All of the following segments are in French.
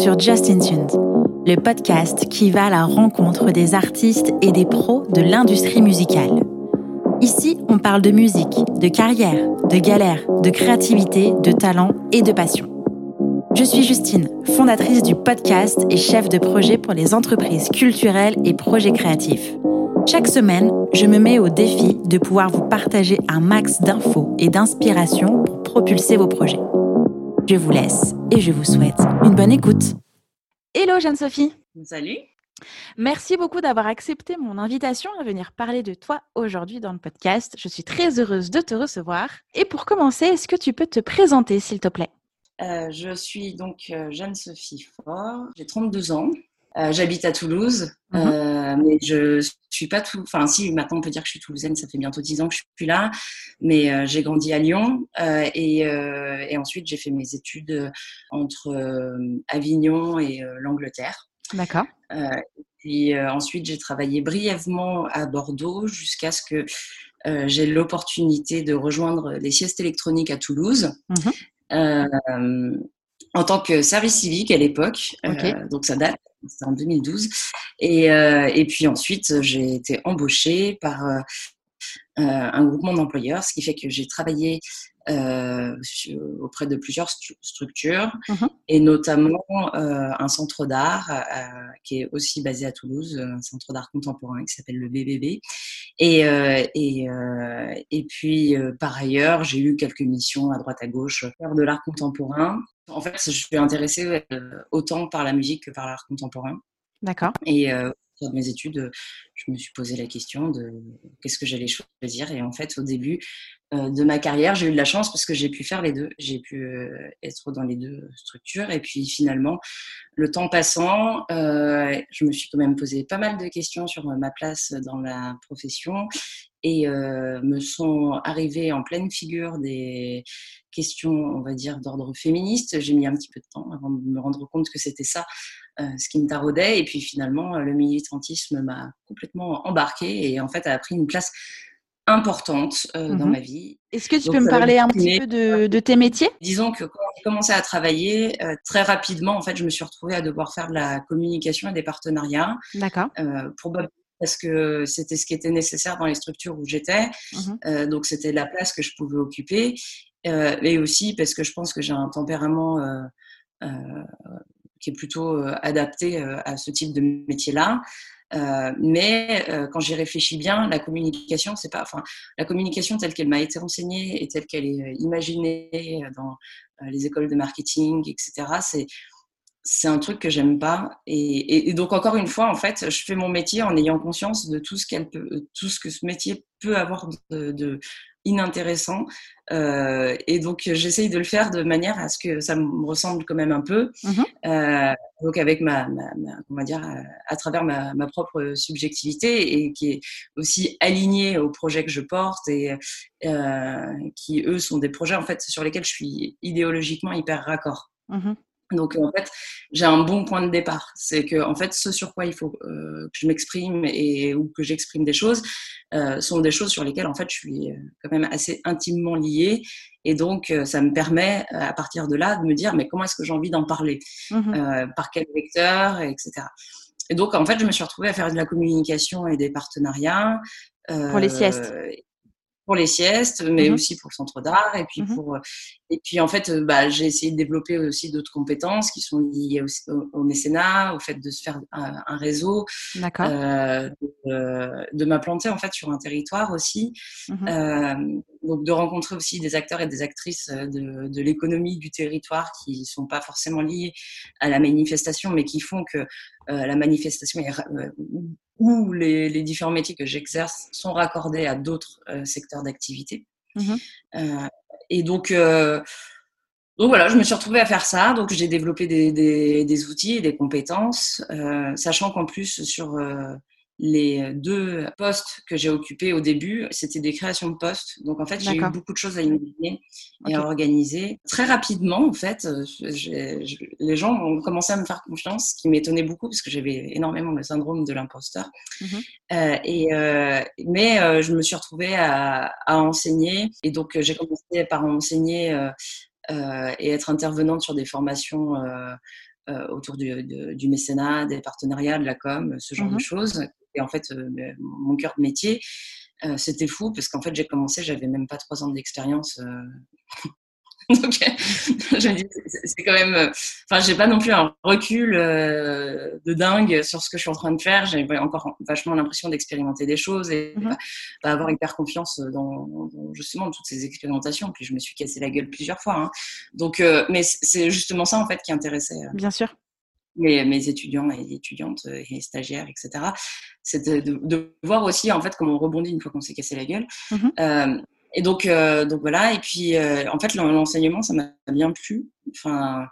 sur Justin Tunes, le podcast qui va à la rencontre des artistes et des pros de l'industrie musicale. Ici, on parle de musique, de carrière, de galère, de créativité, de talent et de passion. Je suis Justine, fondatrice du podcast et chef de projet pour les entreprises culturelles et projets créatifs. Chaque semaine, je me mets au défi de pouvoir vous partager un max d'infos et d'inspiration pour propulser vos projets. Je vous laisse et je vous souhaite une bonne écoute. Hello Jeanne-Sophie. Salut. Merci beaucoup d'avoir accepté mon invitation à venir parler de toi aujourd'hui dans le podcast. Je suis très heureuse de te recevoir. Et pour commencer, est-ce que tu peux te présenter, s'il te plaît? Euh, Je suis donc euh, Jeanne-Sophie Fort, j'ai 32 ans. Euh, j'habite à Toulouse, mhm. euh, mais je suis pas tout. Enfin, si maintenant on peut dire que je suis toulousaine, ça fait bientôt dix ans que je suis plus là. Mais euh, j'ai grandi à Lyon et, et, ensuite j'ai fait mes études entre Avignon et l'Angleterre. D'accord. et ensuite j'ai travaillé brièvement à Bordeaux jusqu'à ce que j'ai l'opportunité de rejoindre les siestes électroniques à Toulouse. Mhm. En tant que service civique à l'époque, donc ça date c'était en 2012. Et, euh, et puis ensuite, j'ai été embauchée par euh, euh, un groupement d'employeurs, ce qui fait que j'ai travaillé euh, auprès de plusieurs structures mhm. et notamment euh, un centre d'art euh, qui est aussi basé à Toulouse, un centre d'art contemporain qui s'appelle le BBB. Et, et, et puis par ailleurs, j'ai eu quelques missions à droite à gauche faire de l'art contemporain. En fait, je suis intéressée autant par la musique que par l'art contemporain. D'accord. Et mes études, je me suis posé la question de qu'est-ce que j'allais choisir. Et en fait, au début euh, de ma carrière, j'ai eu de la chance parce que j'ai pu faire les deux. J'ai pu euh, être dans les deux structures. Et puis finalement, le temps passant, euh, je me suis quand même posé pas mal de questions sur ma place dans la profession et me sont arrivées en pleine figure des questions, on va dire, d'ordre féministe. J'ai mis un petit peu de temps avant de me rendre compte que c'était ça euh, ce qui me taraudait. Et puis finalement, euh, le militantisme m'a complètement embarqué et en fait a pris une place importante euh, dans mmh ma vie. Est-ce que tu peux me parler un petit peu de, tes métiers? Disons que quand j'ai commencé à travailler, très rapidement, en fait, je me suis retrouvée à devoir faire de la communication et des partenariats. D'accord. probablement parce que c'était ce qui était nécessaire dans les structures où j'étais. Mmh donc, c'était la place que je pouvais occuper. et aussi parce que je pense que j'ai un tempérament qui est plutôt euh, adapté euh, à ce type de métier-là. Euh, mais quand j'y réfléchis bien, la communication, c'est pas, enfin, la communication telle qu'elle m'a été enseignée et telle qu'elle est imaginée dans les écoles de marketing, etc. C'est c'est un truc que j'aime pas. Et, et, donc encore une fois, en fait, je fais mon métier en ayant conscience de tout ce qu'elle peut, tout ce que ce métier peut avoir de, de, inintéressant. Euh, et donc, j'essaye de le faire de manière à ce que ça me ressemble quand même un peu. Mhm. Euh, donc, avec ma, ma, on va dire, à, travers ma, ma, propre subjectivité et qui est aussi alignée aux projets que je porte et euh, qui, eux, sont des projets en fait sur lesquels je suis idéologiquement hyper raccord. Mhm. Donc en fait, j'ai un bon point de départ. C'est que en fait, ce sur quoi il faut euh, que je m'exprime et ou que j'exprime des choses euh, sont des choses sur lesquelles en fait je suis euh, quand même assez intimement liée. Et donc ça me permet à partir de là de me dire mais comment est-ce que j'ai envie d'en parler, mmh par quel vecteur, etc. Et donc en fait, je me suis retrouvée à faire de la communication et des partenariats. Pour les siestes pour les siestes, mais mmh aussi pour le centre d'art. Et puis, mmh pour, euh, et puis en fait, euh, bah, j'ai essayé de développer aussi d'autres compétences qui sont liées au, mécénat, au fait de se faire un, réseau, euh, de, de m'implanter en fait sur un territoire aussi, euh, donc de rencontrer aussi des acteurs et des actrices de, de l'économie du territoire qui sont pas forcément liés à la manifestation, mais qui font que la manifestation est où les, différents métiers que j'exerce sont raccordés à d'autres euh, secteurs d'activité. Mmh euh, et donc, euh, donc voilà, je me suis retrouvée à faire ça. Donc j'ai développé des, des, outils et des compétences, sachant qu'en plus sur les deux postes que j'ai occupés au début, c'était des créations de postes. Donc en fait, j'ai eu beaucoup de choses à imaginer et à organiser. Très rapidement, en fait, euh, les gens ont commencé à me faire confiance, ce qui m'étonnait beaucoup parce que j'avais énormément le syndrome de l'imposteur. Mhm. Euh, et euh, mais je me suis retrouvée à, à enseigner et donc j'ai commencé par enseigner et être intervenante sur des formations autour du, du, mécénat, des partenariats, de la com, ce genre de mmh choses. Et en fait, mon cœur de métier, c'était fou parce qu'en fait, j'ai commencé, j'avais même pas trois ans d'expérience Donc, je me dis, c'est quand même. Euh, enfin, j'ai pas non plus un recul euh, de dingue sur ce que je suis en train de faire. J'ai encore vachement l'impression d'expérimenter des choses et mmh avoir hyper confiance dans, justement toutes ces expérimentations. Puis je me suis cassé la gueule plusieurs fois. Hein. Donc, euh, mais c'est justement ça en fait qui intéressait. Bien sûr. Mes, mes, étudiants et étudiantes et stagiaires, etc. C'est de, voir aussi en fait comment on rebondit une fois qu'on s'est cassé la gueule. Mmh et donc, euh, donc voilà. Et puis, euh, en fait, l'enseignement, ça m'a bien plu. Enfin,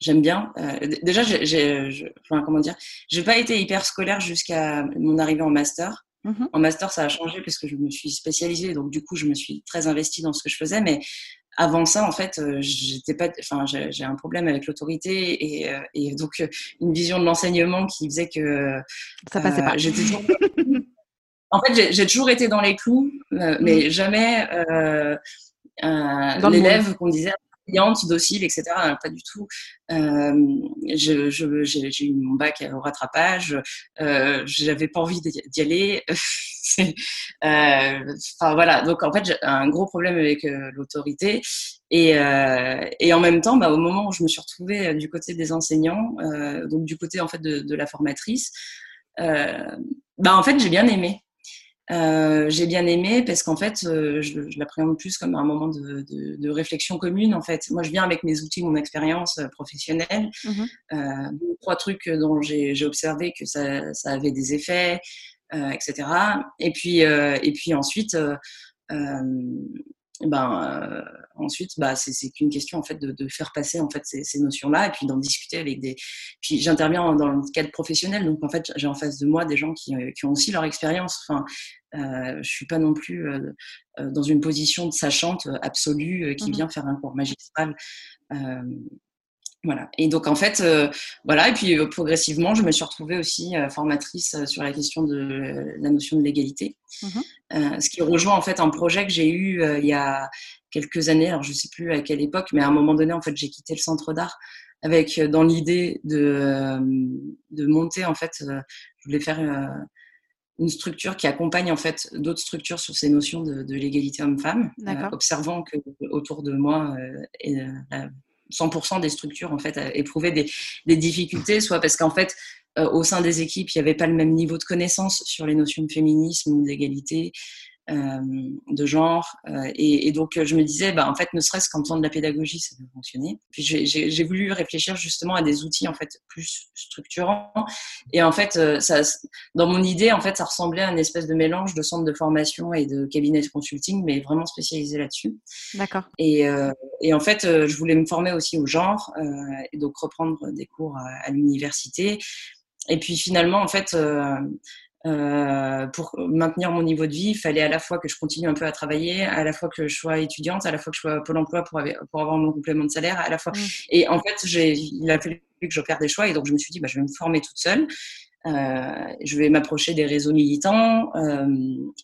j'aime bien. Euh, déjà, j'ai, enfin, comment dire, j'ai pas été hyper scolaire jusqu'à mon arrivée en master. Mmh en master, ça a changé parce que je me suis spécialisée, donc du coup, je me suis très investie dans ce que je faisais. Mais avant ça, en fait, j'étais pas, enfin, j'ai un problème avec l'autorité et, et, donc une vision de l'enseignement qui faisait que ça passait pas. J'étais toujours en fait, j'ai toujours été dans les clous, euh, mais mm. jamais euh, l'élève qu'on disait brillante, docile, etc. Pas du tout. Euh, j'ai eu mon bac au rattrapage. Euh, J'avais pas envie d'y aller. Enfin voilà. Donc en fait, un gros problème avec l'autorité. Et, et, en même temps, bah, au moment où je me suis retrouvée du côté des enseignants, donc du côté en fait de, de la formatrice, bah en fait j'ai bien aimé. Euh, j'ai bien aimé parce qu'en fait, euh, je, je l'appréhende plus comme un moment de, de, de, réflexion commune. En fait, moi, je viens avec mes outils, mon expérience euh, professionnelle, euh, trois trucs dont j'ai observé que ça, ça, avait des effets, euh, etc. Et puis, et puis ensuite, ben euh, ensuite bah c'est qu'une question en fait de, de, faire passer en fait ces, ces notions là et puis d'en discuter avec des puis j'interviens dans le cadre professionnel donc en fait j'ai en face de moi des gens qui, euh, qui ont aussi leur expérience. Enfin euh, je suis pas non plus euh, dans une position de sachante absolue qui mmh vient faire un cours magistral voilà. Et donc en fait, euh, voilà. Et puis euh, progressivement, je me suis retrouvée aussi euh, formatrice sur la question de la notion de l'égalité, mmh ce qui rejoint en fait un projet que j'ai eu il y a quelques années. Alors je sais plus à quelle époque, mais à un moment donné, en fait, j'ai quitté le centre d'art avec dans l'idée de de monter en fait. je voulais faire une structure qui accompagne en fait d'autres structures sur ces notions de, de l'égalité homme-femme, observant que autour de moi et, 100% des structures en fait éprouvaient des, des difficultés, soit parce qu'en fait euh, au sein des équipes il n'y avait pas le même niveau de connaissance sur les notions de féminisme ou d'égalité, euh, de genre. Euh, et, et, donc, je me disais, bah, en fait, ne serait-ce qu'en faisant de la pédagogie, ça peut fonctionner. Puis, j'ai voulu réfléchir justement à des outils, en fait, plus structurants. Et en fait, euh, ça, dans mon idée, en fait, ça ressemblait à une espèce de mélange de centre de formation et de cabinet de consulting, mais vraiment spécialisé là-dessus. D'accord. Et, euh, et, en fait, je voulais me former aussi au genre, et donc reprendre des cours à, à l'université. Et puis finalement, en fait, euh, pour maintenir mon niveau de vie, il fallait à la fois que je continue un peu à travailler, à la fois que je sois étudiante, à la fois que je sois Pôle emploi pour, pour avoir mon complément de salaire, à la fois. Mmh. Et en fait, il a fallu que je j'opère des choix et donc je me suis dit, bah, je vais me former toute seule. Euh, je vais m'approcher des réseaux militants, euh,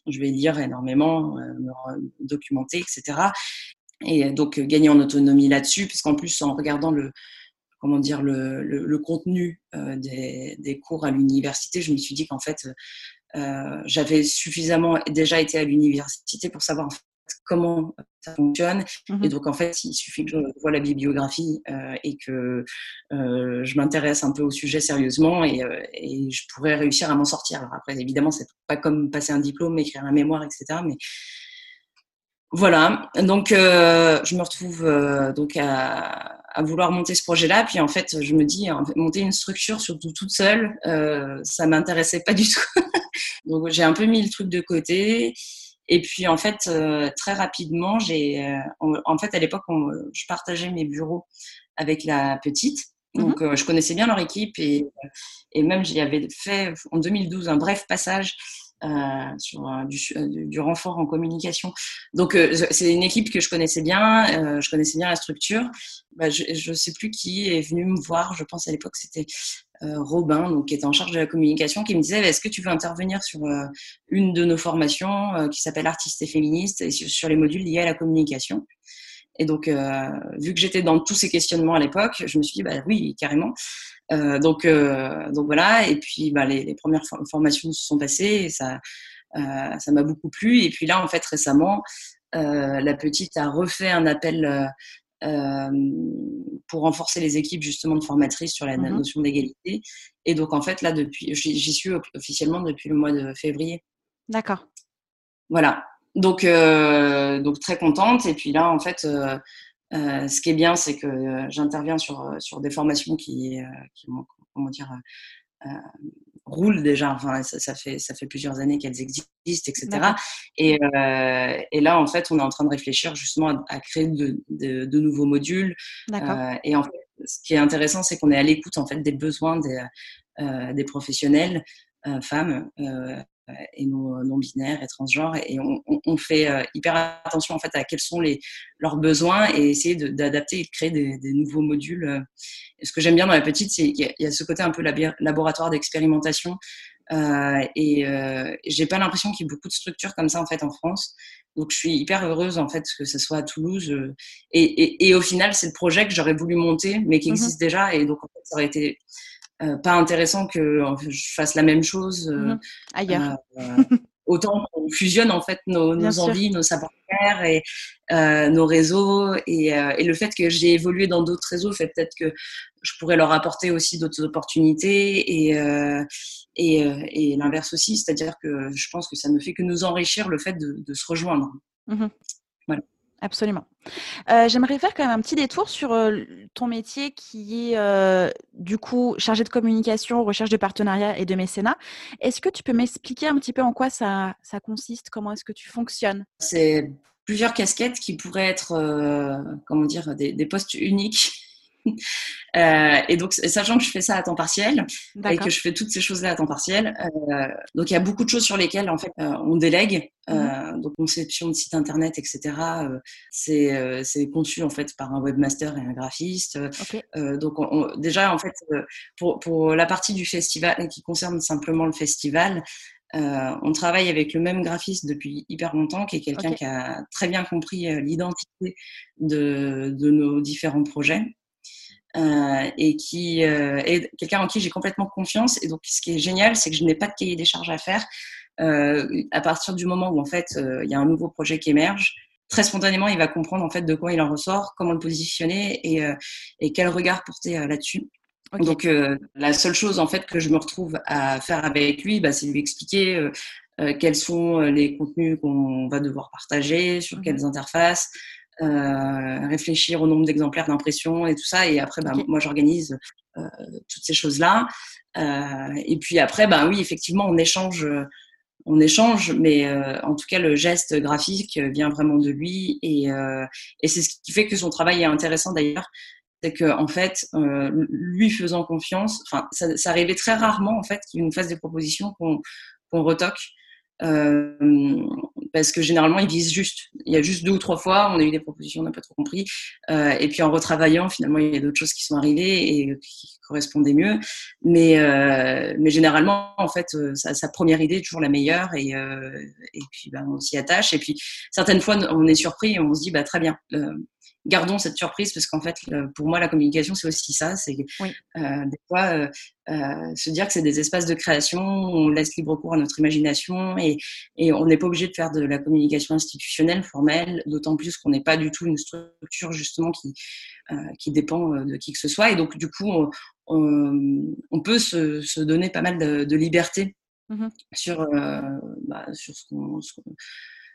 je vais lire énormément, euh, me documenter, etc. Et donc gagner en autonomie là-dessus, puisqu'en plus en regardant le, comment dire le, le, le contenu euh, des, des, cours à l'université, je me suis dit qu'en fait euh, j'avais suffisamment déjà été à l'université pour savoir en fait, comment ça fonctionne. Mmh Et donc, en fait, il suffit que je vois la bibliographie euh, et que euh, je m'intéresse un peu au sujet sérieusement et, euh, et je pourrais réussir à m'en sortir. Alors après, évidemment, c'est pas comme passer un diplôme, écrire un mémoire, etc. Mais voilà. Donc, euh, je me retrouve euh, donc à, à vouloir monter ce projet-là. Puis en fait, je me dis, monter une structure surtout toute seule, euh, ça m'intéressait pas du tout. Donc j'ai un peu mis le truc de côté. Et puis en fait, euh, très rapidement, j'ai, euh, en, fait, à l'époque, je partageais mes bureaux avec la petite. Mmh Donc euh, je connaissais bien leur équipe et, et même j'y avais fait en 2012 un bref passage euh, sur euh, du, du, renfort en communication. Donc euh, c'est une équipe que je connaissais bien, je connaissais bien la structure. Bah, je ne sais plus qui est venu me voir, je pense à l'époque c'était Robin, donc qui était en charge de la communication, qui me disait est-ce que tu veux intervenir sur une de nos formations qui s'appelle Artistes et féministes et sur, les modules liés à la communication? Et donc, vu que j'étais dans tous ces questionnements à l'époque, je me suis dit, bah oui, carrément. donc, donc voilà. Et puis, bah, les, les, premières formations se sont passées et ça, ça m'a beaucoup plu. Et puis là, en fait, récemment, la petite a refait un appel pour renforcer les équipes justement de formatrices sur la mmh notion d'égalité. Et donc en fait là depuis, j'y suis officiellement depuis le mois de février. D'accord. Voilà. Donc euh, donc très contente. Et puis là en fait, euh, euh, ce qui est bien, c'est que j'interviens sur sur des formations qui, qui comment dire roulent déjà. Enfin, ça, fait, ça fait plusieurs années qu'elles existent, etc. Et, euh, et, là, en fait, on est en train de réfléchir justement à, créer de, de, nouveaux modules. Euh, et en fait, ce qui est intéressant, c'est qu'on est à l'écoute en fait des besoins des, euh, des professionnels femmes et non, non, binaires et transgenres et on, on, fait hyper attention en fait à quels sont les, leurs besoins et essayer d'adapter et de créer des, des nouveaux modules ce que j'aime bien dans la petite, c'est qu'il y, a ce côté un peu laboratoire d'expérimentation. Euh, et euh, j'ai pas l'impression qu'il y ait beaucoup de structures comme ça en fait en France. Donc je suis hyper heureuse en fait que ce soit à Toulouse. Euh, et, et, et, au final, c'est le projet que j'aurais voulu monter, mais qui mhm. existe déjà. Et donc en fait, ça aurait été euh, pas intéressant que je fasse la même chose mhm. ailleurs. autant qu'on fusionne en fait nos, nos envies, nos savoir-faire et euh, nos réseaux et, euh, et, le fait que j'ai évolué dans d'autres réseaux fait peut-être que je pourrais leur apporter aussi d'autres opportunités et, euh, et, euh, et l'inverse aussi, c'est-à-dire que je pense que ça ne fait que nous enrichir le fait de, de se rejoindre. Mmh voilà. Absolument. Euh, J'aimerais faire quand même un petit détour sur euh, ton métier qui est euh, du coup chargé de communication, recherche de partenariat et de mécénat. Est-ce que tu peux m'expliquer un petit peu en quoi ça, ça consiste? Comment est-ce que tu fonctionnes? C'est plusieurs casquettes qui pourraient être, comment dire, des, des postes uniques Euh, et donc, sachant que je fais ça à temps partiel et que je fais toutes ces choses-là à temps partiel, euh, donc il y a beaucoup de choses sur lesquelles en fait euh, on délègue. Mmh. Donc conception de site internet, etc. c'est conçu en fait par un webmaster et un graphiste. donc déjà en fait pour pour la partie du festival qui concerne simplement le festival, euh, on travaille avec le même graphiste depuis hyper longtemps, qui est quelqu'un qui a très bien compris l'identité de, de, nos différents projets et qui euh, est quelqu'un en qui j'ai complètement confiance. Et donc, ce qui est génial, c'est que je n'ai pas de cahier des charges à faire. Euh, à partir du moment où en fait euh, il y a un nouveau projet qui émerge, très spontanément, il va comprendre en fait de quoi il en ressort, comment le positionner et, euh, et quel regard porter là-dessus. Donc la seule chose en fait que je me retrouve à faire avec lui, bah, c'est lui expliquer quels sont les contenus qu'on va devoir partager, sur mmh quelles interfaces, euh, réfléchir au nombre d'exemplaires d'impression et tout ça. Et après, ben, moi, j'organise euh, toutes ces choses-là. Euh, et puis après, ben oui, effectivement, on échange, on échange, mais en tout cas, le geste graphique vient vraiment de lui. Et, et c'est ce qui fait que son travail est intéressant d'ailleurs c'est que en fait, euh, lui faisant confiance, enfin, ça, ça, arrivait très rarement en fait qu'il nous fasse des propositions qu'on qu'on retoque. Euh, parce que généralement ils visent juste. Il y a juste deux ou trois fois, on a eu des propositions, on n'a pas trop compris. Euh, et puis en retravaillant, finalement, il y a d'autres choses qui sont arrivées et qui correspondaient mieux. Mais, euh, mais généralement, en fait, euh, sa, sa, première idée est toujours la meilleure et, euh, et puis ben, on s'y attache. Et puis certaines fois, on est surpris et on se dit, bah, très bien. Gardons cette surprise parce qu'en fait, pour moi, la communication, c'est aussi ça. C'est oui. euh, des fois euh, euh, se dire que c'est des espaces de création, on laisse libre cours à notre imagination et, et on n'est pas obligé de faire de la communication institutionnelle, formelle, d'autant plus qu'on n'est pas du tout une structure justement qui, qui dépend de qui que ce soit. Et donc, du coup, on, on, on peut se, se, donner pas mal de, de liberté mmh sur, euh, bah, sur ce qu'on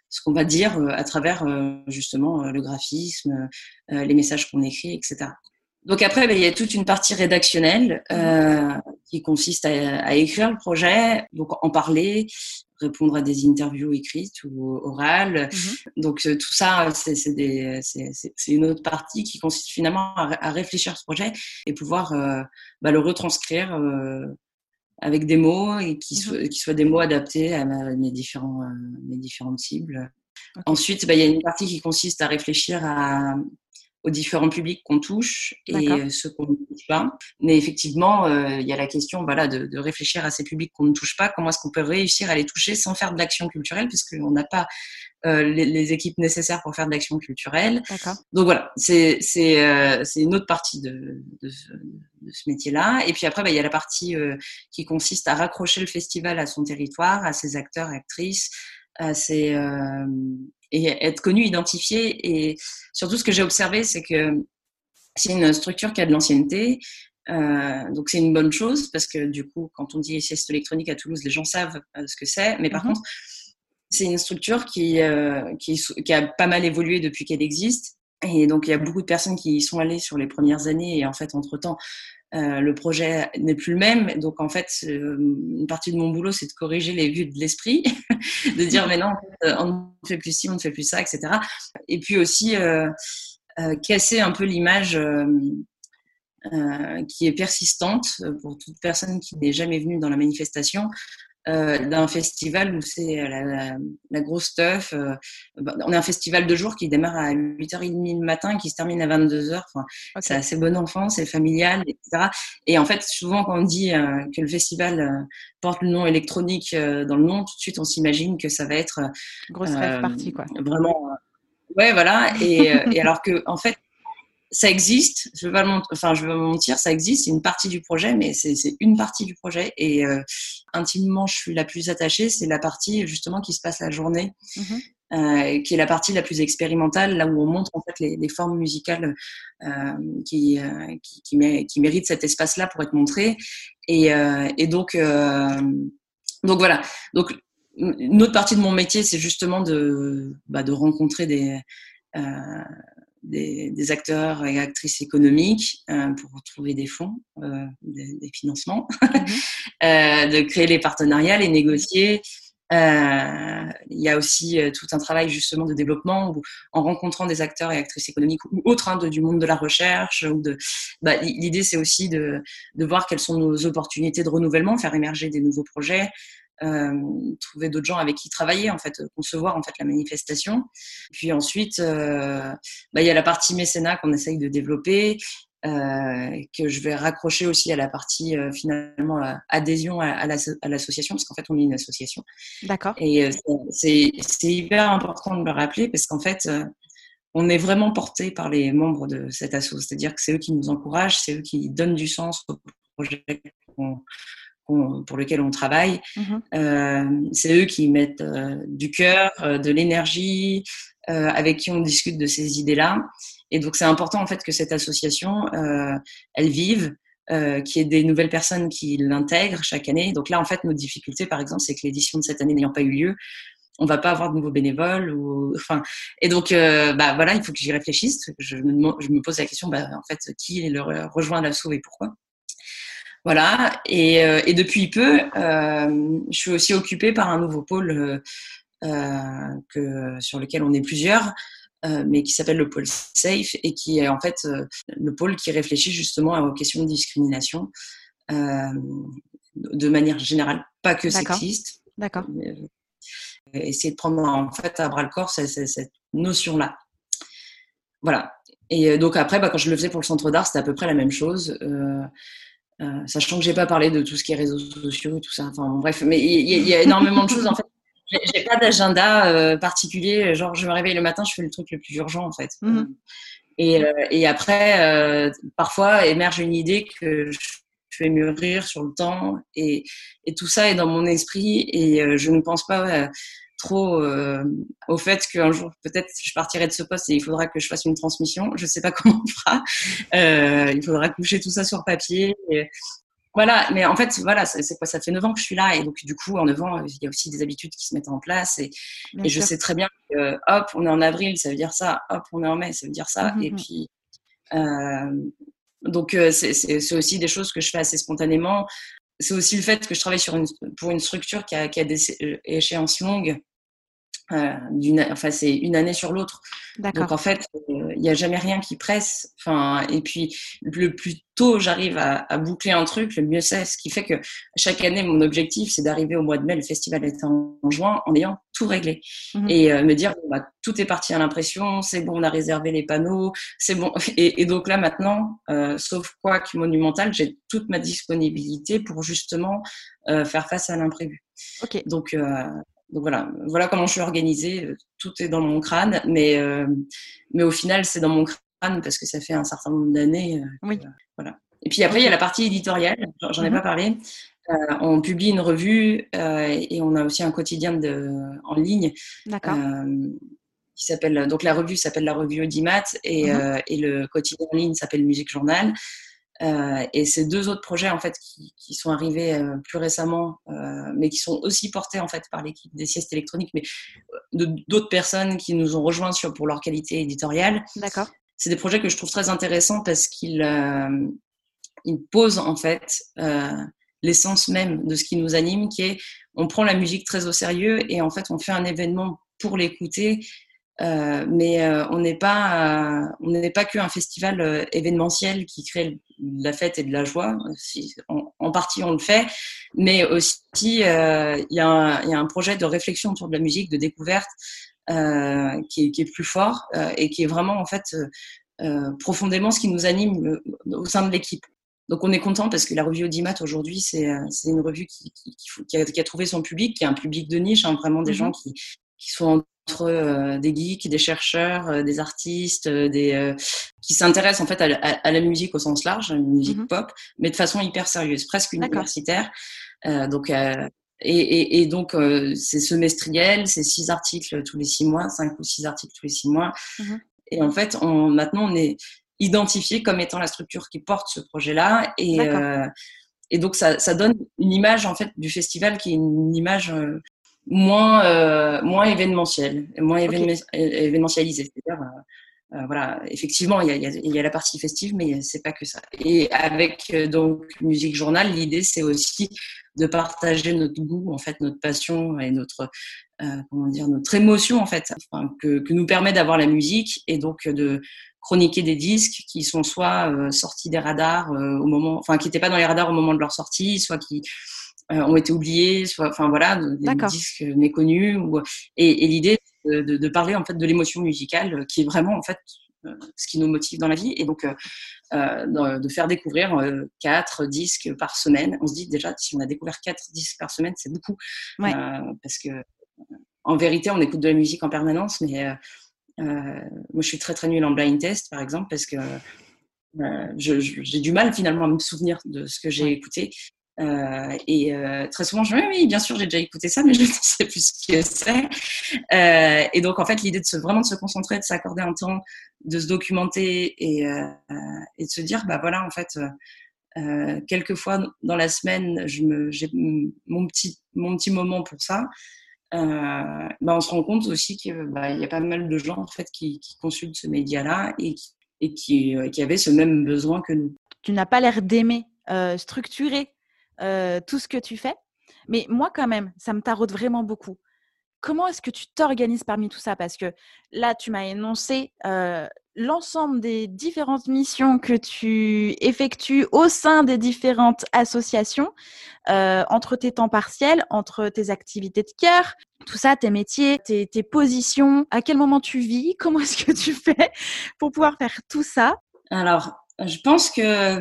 ce qu'on va dire euh, à travers euh, justement euh, le graphisme, les messages qu'on écrit, etc. Donc après, ben, il y a toute une partie rédactionnelle euh, qui consiste à, à, écrire le projet, donc en parler, répondre à des interviews écrites ou orales. Mmh. Donc tout ça, c'est une autre partie qui consiste finalement à, à, réfléchir ce projet et pouvoir euh, bah, le retranscrire euh, avec des mots et qui, mmh. soient, qui soient des mots adaptés à mes, différents, euh, mes différentes cibles. Okay. Ensuite, bah, il y a une partie qui consiste à réfléchir à, aux différents publics qu'on touche et ceux qu'on ne touche pas. Mais effectivement, euh, il y a la question voilà, de, de, réfléchir à ces publics qu'on ne touche pas. Comment est-ce qu'on peut réussir à les toucher sans faire de l'action culturelle, puisqu'on n'a pas les, équipes nécessaires pour faire de l'action culturelle. Donc voilà, c'est une autre partie de, ce, métier-là. Et puis après, bah, il y a la partie qui consiste à raccrocher le festival à son territoire, à ses acteurs actrices, à ses, et être connu, identifié. Et surtout, ce que j'ai observé, c'est que c'est une structure qui a de l'ancienneté. Euh, donc c'est une bonne chose parce que du coup, quand on dit sieste électronique à Toulouse, les gens savent euh, ce que c'est. Mais par mhm. contre, c'est une structure qui, euh, qui, a pas mal évolué depuis qu'elle existe. Et donc il y a beaucoup de personnes qui y sont allées sur les premières années et en fait, entre-temps, euh, le projet n'est plus le même. Donc en fait, euh, une partie de mon boulot, c'est de corriger les vues de l'esprit, de dire mais non, on ne fait plus ci, on ne fait plus ça, etc. Et puis aussi casser un peu l'image qui est persistante pour toute personne qui n'est jamais venue dans la manifestation euh, d'un festival où c'est la, la, grosse stuff. Euh, bah, on est un festival de jour qui démarre à 8h30 le matin et qui se termine à 22h. Enfin, C'est assez bon enfant, c'est familial, etc. Et en fait, souvent quand on dit euh, que le festival porte le nom électronique dans le nom, tout de suite on s'imagine que ça va être grosse rêve partie, quoi. Vraiment. ouais, voilà. Et, et alors que en fait, ça existe, je veux pas enfin veux mentir, ça existe, c'est une partie du projet, mais c'est une partie du projet. Et euh, intimement, je suis la plus attachée, c'est la partie justement qui se passe la journée, mhm. euh, qui est la partie la plus expérimentale, là où on montre en fait les, les formes musicales euh, qui, qui, méritent cet espace-là pour être montrées. Et, et donc, donc voilà. Donc une autre partie de mon métier, c'est justement de, bah, de rencontrer des des, acteurs et actrices économiques euh, pour trouver des fonds, euh, des, financements, mhm. euh, de créer les partenariats, les négocier. il y a aussi tout un travail justement de développement où, en rencontrant des acteurs et actrices économiques ou autres hein, du monde de la recherche. Ou de, bah, l'idée c'est aussi de, de voir quelles sont nos opportunités de renouvellement, faire émerger des nouveaux projets, trouver d'autres gens avec qui travailler, en fait, concevoir en fait la manifestation. Puis ensuite, euh, bah, il y a la partie mécénat qu'on essaye de développer, euh, que je vais raccrocher aussi à la partie euh, finalement adhésion à, à l'association, parce qu'en fait on est une association. D'accord. Et c'est hyper important de le rappeler parce qu'en fait on est vraiment porté par les membres de cette asso, c'est-à-dire que c'est eux qui nous encouragent, c'est eux qui donnent du sens au projet qu'on pour lesquels on travaille. Mhm. Euh, c'est eux qui mettent euh, du cœur, euh, de l'énergie, avec qui on discute de ces idées-là. Et donc c'est important en fait que cette association, elle vive, euh, qu'il y ait des nouvelles personnes qui l'intègrent chaque année. Donc là, en fait, nos difficultés, par exemple, c'est que l'édition de cette année n'ayant pas eu lieu, on va pas avoir de nouveaux bénévoles ou enfin et donc bah voilà il faut que j'y réfléchisse je me, je me pose la question bah en fait qui le rejoint l'assaut et pourquoi? Voilà. Et, euh, et depuis peu, euh, je suis aussi occupée par un nouveau pôle euh, que, sur lequel on est plusieurs, mais qui s'appelle le pôle SAFE et qui est en fait le pôle qui réfléchit justement aux questions de discrimination de manière générale, pas que sexiste. D'accord. Essayer de prendre en fait à bras le corps cette, cette notion-là. Voilà. Et donc après, bah, quand je le faisais pour le centre d'art, c'était à peu près la même chose. Euh, euh, sachant que j'ai pas parlé de tout ce qui est réseaux sociaux et tout ça. Enfin bref, mais il y, a énormément de choses en fait. J'ai pas d'agenda euh, particulier. Genre, je me réveille le matin, je fais le truc le plus urgent en fait. Mhm. Et, euh, et, après, parfois émerge une idée que je fais mûrir sur le temps et, et tout ça est dans mon esprit et je ne pense pas trop euh, au fait qu'un jour peut-être je partirai de ce poste et il faudra que je fasse une transmission. Je ne sais pas comment on fera. Euh, il faudra coucher tout ça sur papier. Voilà, mais en fait, voilà, c'est quoi? Ça fait 9 ans que je suis là et donc du coup, en 9 ans, il y a aussi des habitudes qui se mettent en place et, et je sais très bien que hop, on est en avril, ça veut dire ça. Hop, on est en mai, ça veut dire ça. Mmh, et mmh. puis euh, donc c'est aussi des choses que je fais assez spontanément c'est aussi le fait que je travaille sur une, pour une structure qui a, qui a des échéances longues euh, enfin c'est une année sur l'autre. Donc en fait, il euh, n'y a jamais rien qui presse. Enfin et puis le plus tôt j'arrive à, à, boucler un truc, le mieux c'est. Ce qui fait que chaque année mon objectif c'est d'arriver au mois de mai, le festival est en, juin, en ayant tout réglé mhm. et euh, me dire bah, tout est parti à l'impression, c'est bon, on a réservé les panneaux, c'est bon. Et, et, donc là maintenant, euh, sauf quoi que monumental, j'ai toute ma disponibilité pour justement faire face à l'imprévu. Ok. Donc donc voilà, voilà comment je suis organisée. Tout est dans mon crâne, mais, mais au final, c'est dans mon crâne parce que ça fait un certain nombre d'années. oui. voilà. Et puis après, il y a la partie éditoriale, j'en ai mm-hmm. pas parlé. on publie une revue et on a aussi un quotidien de, en ligne. D'accord qui s'appelle donc la revue s'appelle la revue Audimat et, mhm. euh, et le quotidien en ligne s'appelle Musique Journal. Euh, et ces deux autres projets en fait qui, qui sont arrivés euh, plus récemment, euh, mais qui sont aussi portés en fait par l'équipe des siestes électroniques, mais d'autres personnes qui nous ont rejoints sur pour leur qualité éditoriale. D'accord. C'est des projets que je trouve très intéressants parce qu'ils ils posent en fait l'essence même de ce qui nous anime, qui est on prend la musique très au sérieux et en fait on fait un événement pour l'écouter mais on n'est pas, on n'est pas qu'un festival événementiel qui crée la fête et de la joie. Si, en, partie, on le fait, mais aussi il y, a y, a un projet de réflexion autour de la musique, de découverte, qui est, qui, est, plus fort et qui est vraiment en fait profondément ce qui nous anime au sein de l'équipe. Donc on est content parce que la revue Audimat aujourd'hui, c'est une revue qui, qui, qui, a, trouvé son public, qui a un public de niche, hein, vraiment des mmh gens qui, qui sont entre euh, des geeks, des chercheurs, euh, des artistes, euh, des qui s'intéressent en fait à, la musique au sens large, à la musique mhm. pop, mais de façon hyper sérieuse, presque universitaire. donc et, et, donc c'est semestriel, c'est six articles tous les six mois, cinq ou six articles tous les six mois. Mhm. Et en fait, on, maintenant on est identifié comme étant la structure qui porte ce projet-là et et donc ça, ça, donne une image en fait du festival qui est une image euh, moins événementiel, moins événementialisé. C'est-à-dire, euh, euh, voilà, effectivement, il y, a, il y, a, la partie festive, mais c'est pas que ça. Et avec euh, donc musique journal, l'idée c'est aussi de partager notre goût, en fait, notre passion et notre comment dire notre émotion en fait, enfin, que, que nous permet d'avoir la musique et donc de chroniquer des disques qui sont soit sortis des radars au moment, enfin qui n'étaient pas dans les radars au moment de leur sortie, soit qui euh, ont été oubliés, soit, enfin voilà, des disques méconnus. Ou, et, et l'idée de, de, de, parler en fait de l'émotion musicale, euh, qui est vraiment en fait euh, ce qui nous motive dans la vie, et donc euh, de faire découvrir quatre disques par semaine. On se dit déjà, si on a découvert quatre disques par semaine, c'est beaucoup, ouais. parce que en vérité, on écoute de la musique en permanence, mais moi, je suis très très nulle en blind test, par exemple, parce que j'ai du mal finalement à me souvenir de ce que j'ai écouté. Euh, et euh, très souvent, je me dis oui, bien sûr, j'ai déjà écouté ça, mais je ne sais plus ce que c'est. Euh, et donc, en fait, l'idée de vraiment de se concentrer, de s'accorder un temps, de se documenter et, euh, et de se dire, bah voilà, en fait, euh, quelques fois dans la semaine, je me, j'ai mon petit, mon petit moment pour ça. bah, on se rend compte aussi qu'il bah, y a pas mal de gens en fait qui, qui consultent ce média-là et qui, et qui, qui avaient ce même besoin que nous. Tu n'as pas l'air d'aimer structurer euh, tout ce que tu fais. Mais moi, quand même, ça me taraude vraiment beaucoup. Comment est-ce que tu t'organises parmi tout ça? Parce que là, tu m'as énoncé euh, l'ensemble des différentes missions que tu effectues au sein des différentes associations, euh, entre tes temps partiels, entre tes activités de cœur, tout ça, tes métiers, tes, tes positions, à quel moment tu vis, comment est-ce que tu fais pour pouvoir faire tout ça? Alors, je pense que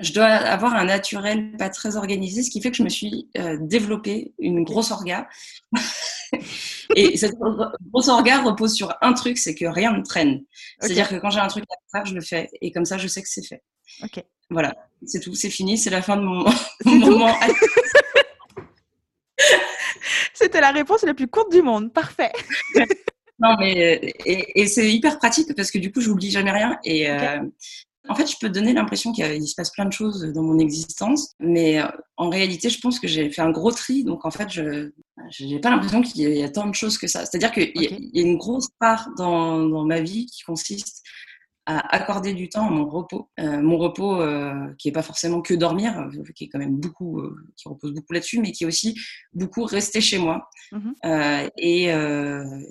je dois avoir un naturel pas très organisé, ce qui fait que je me suis euh, développée une grosse orga. et cette grosse orga repose sur un truc, c'est que rien ne traîne. C'est-à-dire que quand j'ai un truc à faire, je le fais. Et comme ça, je sais que c'est fait. Ok. Voilà, c'est tout, c'est fini, c'est la fin de mon, moment. C'était la réponse la plus courte du monde. Parfait. non, mais et, et c'est hyper pratique parce que du coup, j'oublie jamais rien. Et, euh, en fait, je peux donner l'impression qu'il se passe plein de choses dans mon existence, mais euh, en réalité, je pense que j'ai fait un gros tri. Donc, en fait, je n'ai pas l'impression qu'il y, a tant de choses que ça. C'est-à-dire qu'il y, a une grosse part dans, dans, ma vie qui consiste à accorder du temps à mon repos. Euh, mon repos, euh, qui n'est pas forcément que dormir, qui est quand même beaucoup, qui repose beaucoup là-dessus, mais qui est aussi beaucoup rester chez moi mmh et,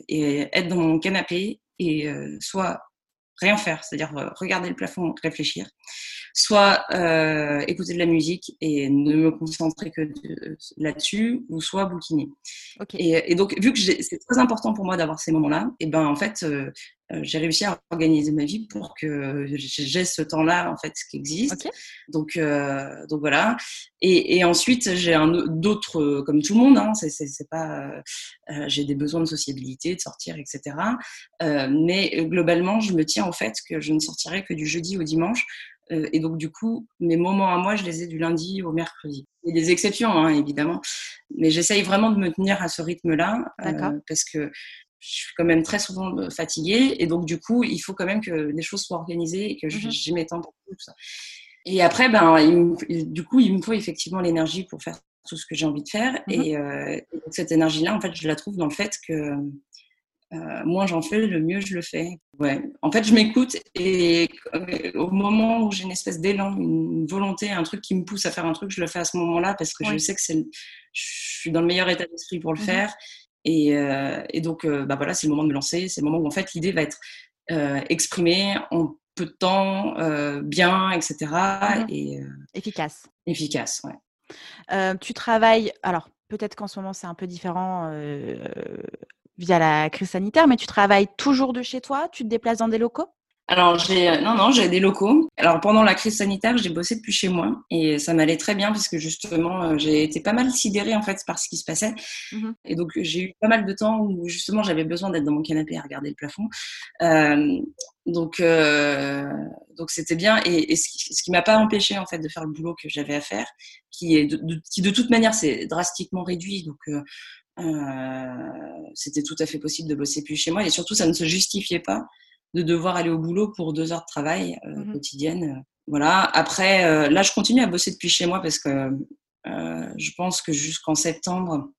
et, être dans mon canapé et soit rien faire, c'est-à-dire euh, regarder le plafond, réfléchir, soit euh, écouter de la musique et ne me concentrer que là-dessus, ou soit bouquiner. Et, et, donc, vu que c'est très important pour moi d'avoir ces moments-là, et ben en fait, euh, euh, j'ai réussi à organiser ma vie pour que j'ai ce temps-là en fait qui existe. Donc euh, donc voilà. Et, et ensuite j'ai un d'autres euh, comme tout le monde. Hein, c'est pas euh, j'ai des besoins de sociabilité, de sortir, etc. Euh, mais globalement je me tiens au fait que je ne sortirai que du jeudi au dimanche. Et donc du coup mes moments à moi je les ai du lundi au mercredi. Il y a des exceptions hein, évidemment, mais j'essaye vraiment de me tenir à ce rythme-là parce que je suis quand même très souvent euh, fatiguée. Et donc du coup il faut quand même que les choses soient organisées et que mmh j'ai mes temps pour tout ça. Et après ben du coup il me faut effectivement l'énergie pour faire tout ce que j'ai envie de faire. Mmh et, euh, et, cette énergie là en fait je la trouve dans le fait que euh, moins j'en fais, le mieux je le fais. Ouais. En fait, je m'écoute et euh, au moment où j'ai une espèce d'élan, une volonté, un truc qui me pousse à faire un truc, je le fais à ce moment-là parce que je sais que c'est, je suis dans le meilleur état d'esprit pour le mmh faire et, euh, et donc, euh, bah voilà, c'est le moment de me lancer. C'est le moment où en fait l'idée va être exprimée en peu de temps, bien, etc. Mmh et, efficace. Efficace, ouais. tu travailles, alors peut-être qu'en ce moment c'est un peu différent via la crise sanitaire, mais tu travailles toujours de chez toi? Tu te déplaces dans des locaux? Alors j'ai non non j'ai des locaux. Alors pendant la crise sanitaire j'ai bossé depuis chez moi et ça m'allait très bien parce que justement euh, j'ai été pas mal sidérée en fait par ce qui se passait. Mmh et donc j'ai eu pas mal de temps où justement j'avais besoin d'être dans mon canapé à regarder le plafond. Euh, donc euh, donc c'était bien et, ce qui, ce qui m'a pas empêché en fait de faire le boulot que j'avais à faire qui est de, qui de toute manière c'est drastiquement réduit. Donc euh, euh, c'était tout à fait possible de bosser plus chez moi et surtout ça ne se justifiait pas de devoir aller au boulot pour deux heures de travail euh, mmh quotidienne. Voilà. Après, euh, là, je continue à bosser depuis chez moi parce que euh, je pense que jusqu'en septembre,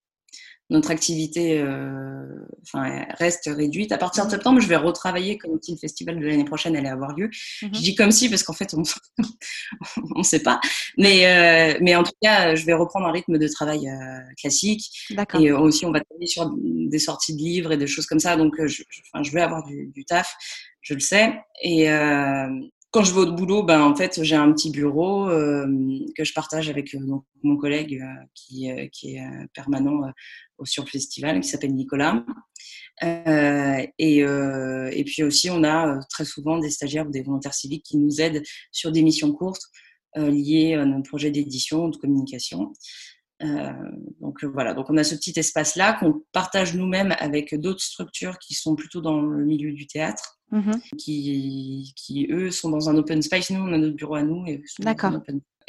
notre activité euh, enfin, reste réduite. À partir de mmh. septembre, je vais retravailler comme si le festival de l'année prochaine allait avoir lieu. Mmh je dis comme si parce qu'en fait, on ne sait pas. Mais, euh, mais en tout cas, je vais reprendre un rythme de travail euh, classique. Et aussi, on va travailler sur des sorties de livres et des choses comme ça. Donc, je, enfin, je vais avoir du, du, taf, je le sais. Et, quand je vais au boulot, ben en fait j'ai un petit bureau euh, que je partage avec euh, donc, mon collègue euh, qui, qui est permanent sur le festival, qui s'appelle Nicolas. et, et puis aussi on a très souvent des stagiaires ou des volontaires civiques qui nous aident sur des missions courtes liées à nos projets d'édition ou de communication. Euh, donc voilà, donc on a ce petit espace-là qu'on partage nous-mêmes avec d'autres structures qui sont plutôt dans le milieu du théâtre. Mmh qui, qui, eux sont dans un open space. Nous, on a notre bureau à nous. D'accord.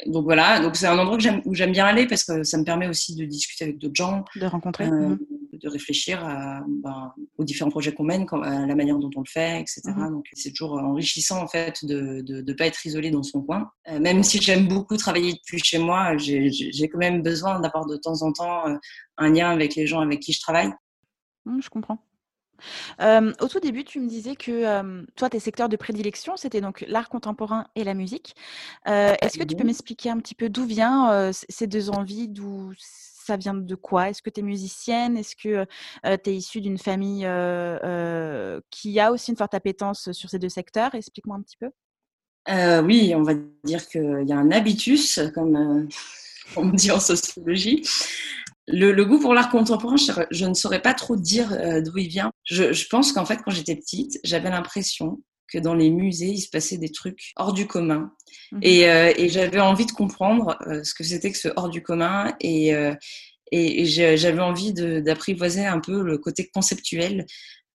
Donc voilà, donc c'est un endroit que où j'aime bien aller parce que ça me permet aussi de discuter avec d'autres gens, de rencontrer, euh, mmh de réfléchir à, ben, aux différents projets qu'on mène, à la manière dont on le fait, etc. Mmh donc c'est toujours enrichissant en fait de ne pas être isolé dans son coin. Euh, même si j'aime beaucoup travailler depuis chez moi, j'ai quand même besoin d'avoir de temps en temps euh, un lien avec les gens avec qui je travaille. je comprends au tout début, tu me disais que toi, tes secteurs de prédilection, c'était donc l'art contemporain et la musique. Est-ce que tu peux m'expliquer un petit peu d'où viennent ces deux envies, d'où ça vient de quoi? Est-ce que tu es musicienne? Est-ce que tu es issue d'une famille qui a aussi une forte appétence sur ces deux secteurs? Explique-moi un petit peu. oui, on va dire qu'il y a un habitus, comme on dit en sociologie. Le, goût pour l'art contemporain, je, ne saurais pas trop dire euh, d'où il vient. Je, pense qu'en fait, quand j'étais petite, j'avais l'impression que dans les musées, il se passait des trucs hors du commun. Mhm. Euh, et, j'avais envie de comprendre euh, ce que c'était que ce hors du commun. Et, et j'avais envie d'apprivoiser un peu le côté conceptuel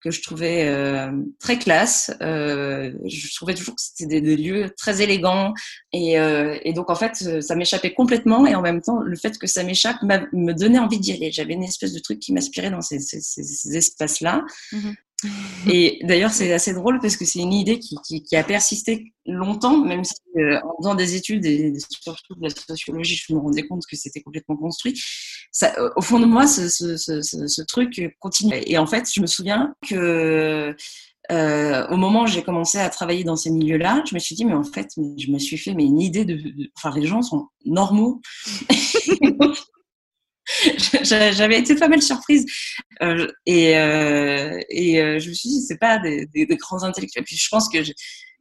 que je trouvais euh, très classe. Euh, je trouvais toujours que c'était des, lieux très élégants et, euh, et donc en fait ça m'échappait complètement et en même temps le fait que ça m'échappe me donnait envie d'y aller. J'avais une espèce de truc qui m'aspirait dans ces, ces, ces espaces-là. Mmh et d'ailleurs, c'est assez drôle parce que c'est une idée qui, qui, qui, a persisté longtemps, même si euh, en faisant des études et surtout de la sociologie, je me rendais compte que c'était complètement construit. Ça, au fond de moi, ce, ce, ce, ce, truc continue. Et en fait, je me souviens que euh, au moment où j'ai commencé à travailler dans ces milieux-là, je me suis dit, mais en fait, je me suis fait mais une idée de, de enfin, les gens sont normaux. j'avais été pas mal surprise. Euh, et, euh, euh, je me suis dit c'est pas des, des, grands intellectuels. Puis je pense que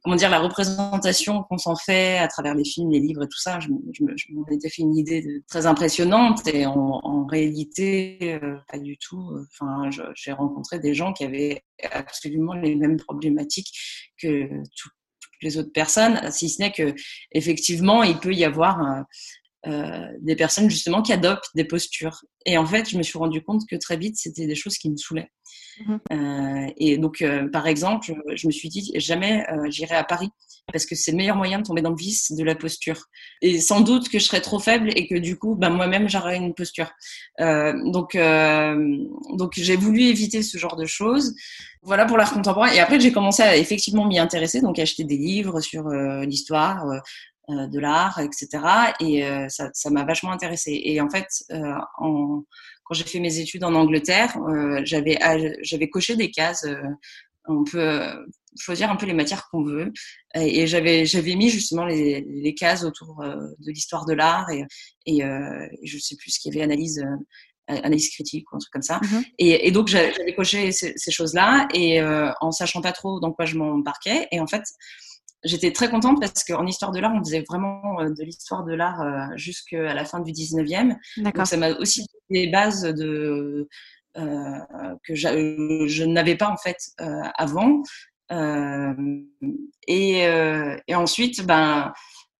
comment dire, la représentation qu'on s'en fait à travers les films, les livres et tout ça, je, je, m'en étais fait une idée très impressionnante. Et en, réalité, pas du tout. Enfin, j'ai rencontré des gens qui avaient absolument les mêmes problématiques que toutes les autres personnes, si ce n'est que effectivement, il peut y avoir euh, des personnes justement qui adoptent des postures. Et en fait, je me suis rendu compte que très vite, c'était des choses qui me saoulaient. Mhm. Euh, et donc, euh, par exemple, je me suis dit, jamais j'irai à Paris parce que c'est le meilleur moyen de tomber dans le vice de la posture. Et sans doute que je serais trop faible et que du coup, ben, moi-même, j'aurais une posture. donc, donc j'ai voulu éviter ce genre de choses. Voilà pour l'art contemporain. Et après, j'ai commencé à effectivement m'y intéresser, donc acheter des livres sur l'histoire, de l'art, etc. Et ça m'a vachement intéressée. Et en fait, en, quand j'ai fait mes études en Angleterre, euh, j'avais j'avais coché des cases. Euh, on peut euh, choisir un peu les matières qu'on veut. Et, j'avais j'avais mis justement les, les cases autour de l'histoire de l'art et, et je sais plus ce qu'il y avait analyse analyse critique ou un truc comme ça. Mm-hmm. et, et, donc j'avais coché ces, ces choses-là et en sachant pas trop dans quoi je m'embarquais. Et en fait, j'étais très contente parce qu'en histoire de l'art, on faisait vraiment euh, de l'histoire de l'art euh, jusqu'à la fin du 19e. Donc ça m'a aussi donné des bases de, euh, que je n'avais pas en fait avant. Et, et, ensuite, ben,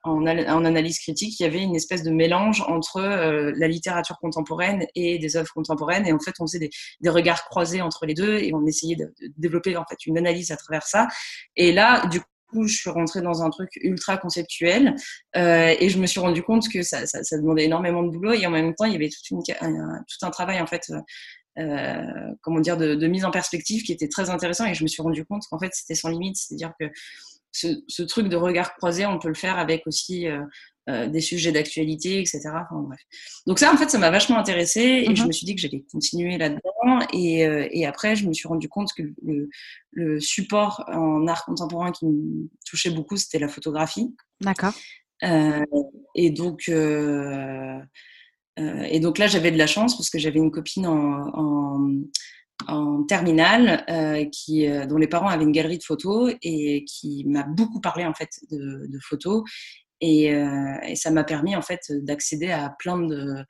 en, en, analyse critique, il y avait une espèce de mélange entre la littérature contemporaine et des œuvres contemporaines. Et en fait, on faisait des, des regards croisés entre les deux et on essayait de, de, développer en fait une analyse à travers ça. Et là, du je suis rentrée dans un truc ultra conceptuel euh, et je me suis rendu compte que ça, ça, demandait énormément de boulot et en même temps, il y avait tout un travail en fait, euh, euh, comment dire, de, mise en perspective qui était très intéressant et je me suis rendu compte qu'en fait, c'était sans limite, c'est-à-dire que ce, truc de regard croisé, on peut le faire avec aussi euh, des sujets d'actualité, etc. Enfin, bref. Donc ça, en fait, ça m'a vachement intéressée et je mhm. me suis dit que j'allais continuer là-dedans. Et, euh, et, après, je me suis rendu compte que le, le, support en art contemporain qui me touchait beaucoup, c'était la photographie. D'accord. Euh, et donc, et donc là, j'avais de la chance parce que j'avais une copine en, en en terminale euh, qui, dont les parents avaient une galerie de photos et qui m'a beaucoup parlé en fait de, de photos et, euh, et ça m'a permis en fait d'accéder à plein de,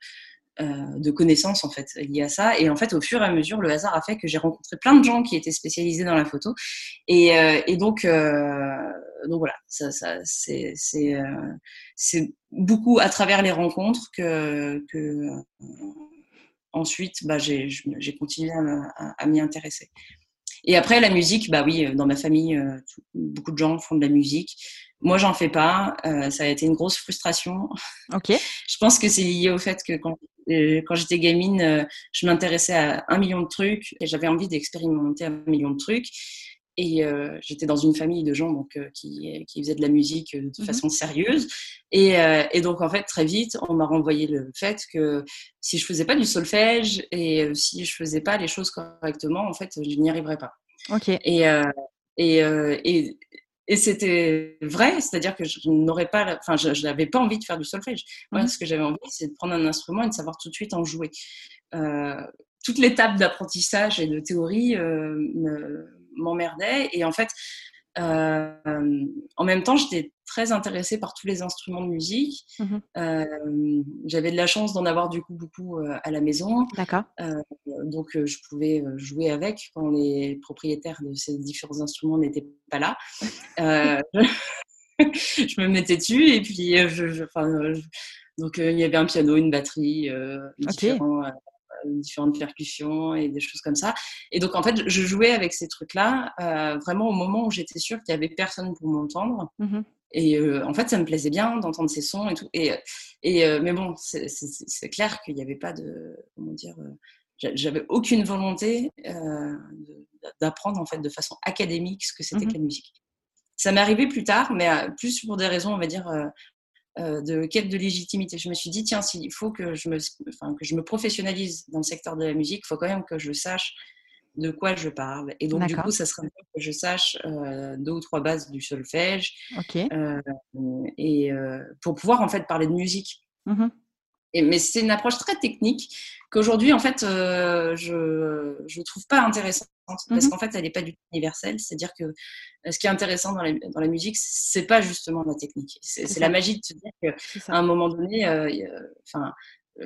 euh, de connaissances en fait liées à ça. Et en fait, au fur et à mesure, le hasard a fait que j'ai rencontré plein de gens qui étaient spécialisés dans la photo. Et, euh, et donc, euh, donc voilà, ça, ça c'est c'est beaucoup à travers les rencontres que, que ensuite, bah, j'ai continué à, à m'y intéresser. Et après, la musique, bah oui, dans ma famille, beaucoup de gens font de la musique. Moi, j'en fais pas. Euh, ça a été une grosse frustration. Ok. je pense que c'est lié au fait que quand, euh, quand j'étais gamine, euh, je m'intéressais à un million de trucs et j'avais envie d'expérimenter un million de trucs. Et euh, j'étais dans une famille de gens donc qui, qui faisaient de la musique de mhm. façon sérieuse. Et, et, donc en fait très vite, on m'a renvoyé le fait que si je faisais pas du solfège et si je faisais pas les choses correctement, en fait, je n'y arriverais pas. Ok. Et, et, et et c'était vrai, c'est-à-dire que je n'aurais pas, enfin, je n'avais pas envie de faire du solfège. Moi, mmh. ce que j'avais envie, c'est de prendre un instrument et de savoir tout de suite en jouer. Euh, toute l'étape d'apprentissage et de théorie euh, m'emmerdait. Et en fait, euh, en même temps, j'étais très intéressée par tous les instruments de musique. Mmh euh, J'avais de la chance d'en avoir du coup beaucoup euh, à la maison. D'accord. Donc, je pouvais jouer avec quand les propriétaires de ces différents instruments n'étaient pas là. je me mettais dessus et puis je, je, donc il y avait un piano, une batterie, différents, différentes percussions et des choses comme ça. Et donc, en fait, je jouais avec ces trucs-là euh, vraiment au moment où j'étais sûre qu'il n'y avait personne pour m'entendre. Mmh et euh, en fait, ça me plaisait bien d'entendre ces sons et tout. Et, et euh, mais bon, c'est clair qu'il n'y avait pas de. Comment dire J'avais aucune volonté d'apprendre en fait de façon académique ce que c'était mmh que la musique. Ça m'est arrivé plus tard, mais plus pour des raisons, on va dire, euh, de quête de légitimité. Je me suis dit, tiens, s'il faut que je, me, enfin, que je me professionnalise dans le secteur de la musique, il faut quand même que je sache de quoi je parle. Et donc, du coup, ça serait bien que je sache euh, deux ou trois bases du solfège. Okay. Euh, et euh, pour pouvoir, en fait, parler de musique. Mmh Et, mais c'est une approche très technique qu'aujourd'hui, en fait, euh, je ne trouve pas intéressante parce mmh qu'en fait, elle n'est pas du tout universelle. C'est-à-dire que euh, ce qui est intéressant dans la, dans la musique, c'est pas justement la technique. C'est la magie de se dire qu'à un moment donné, euh, enfin,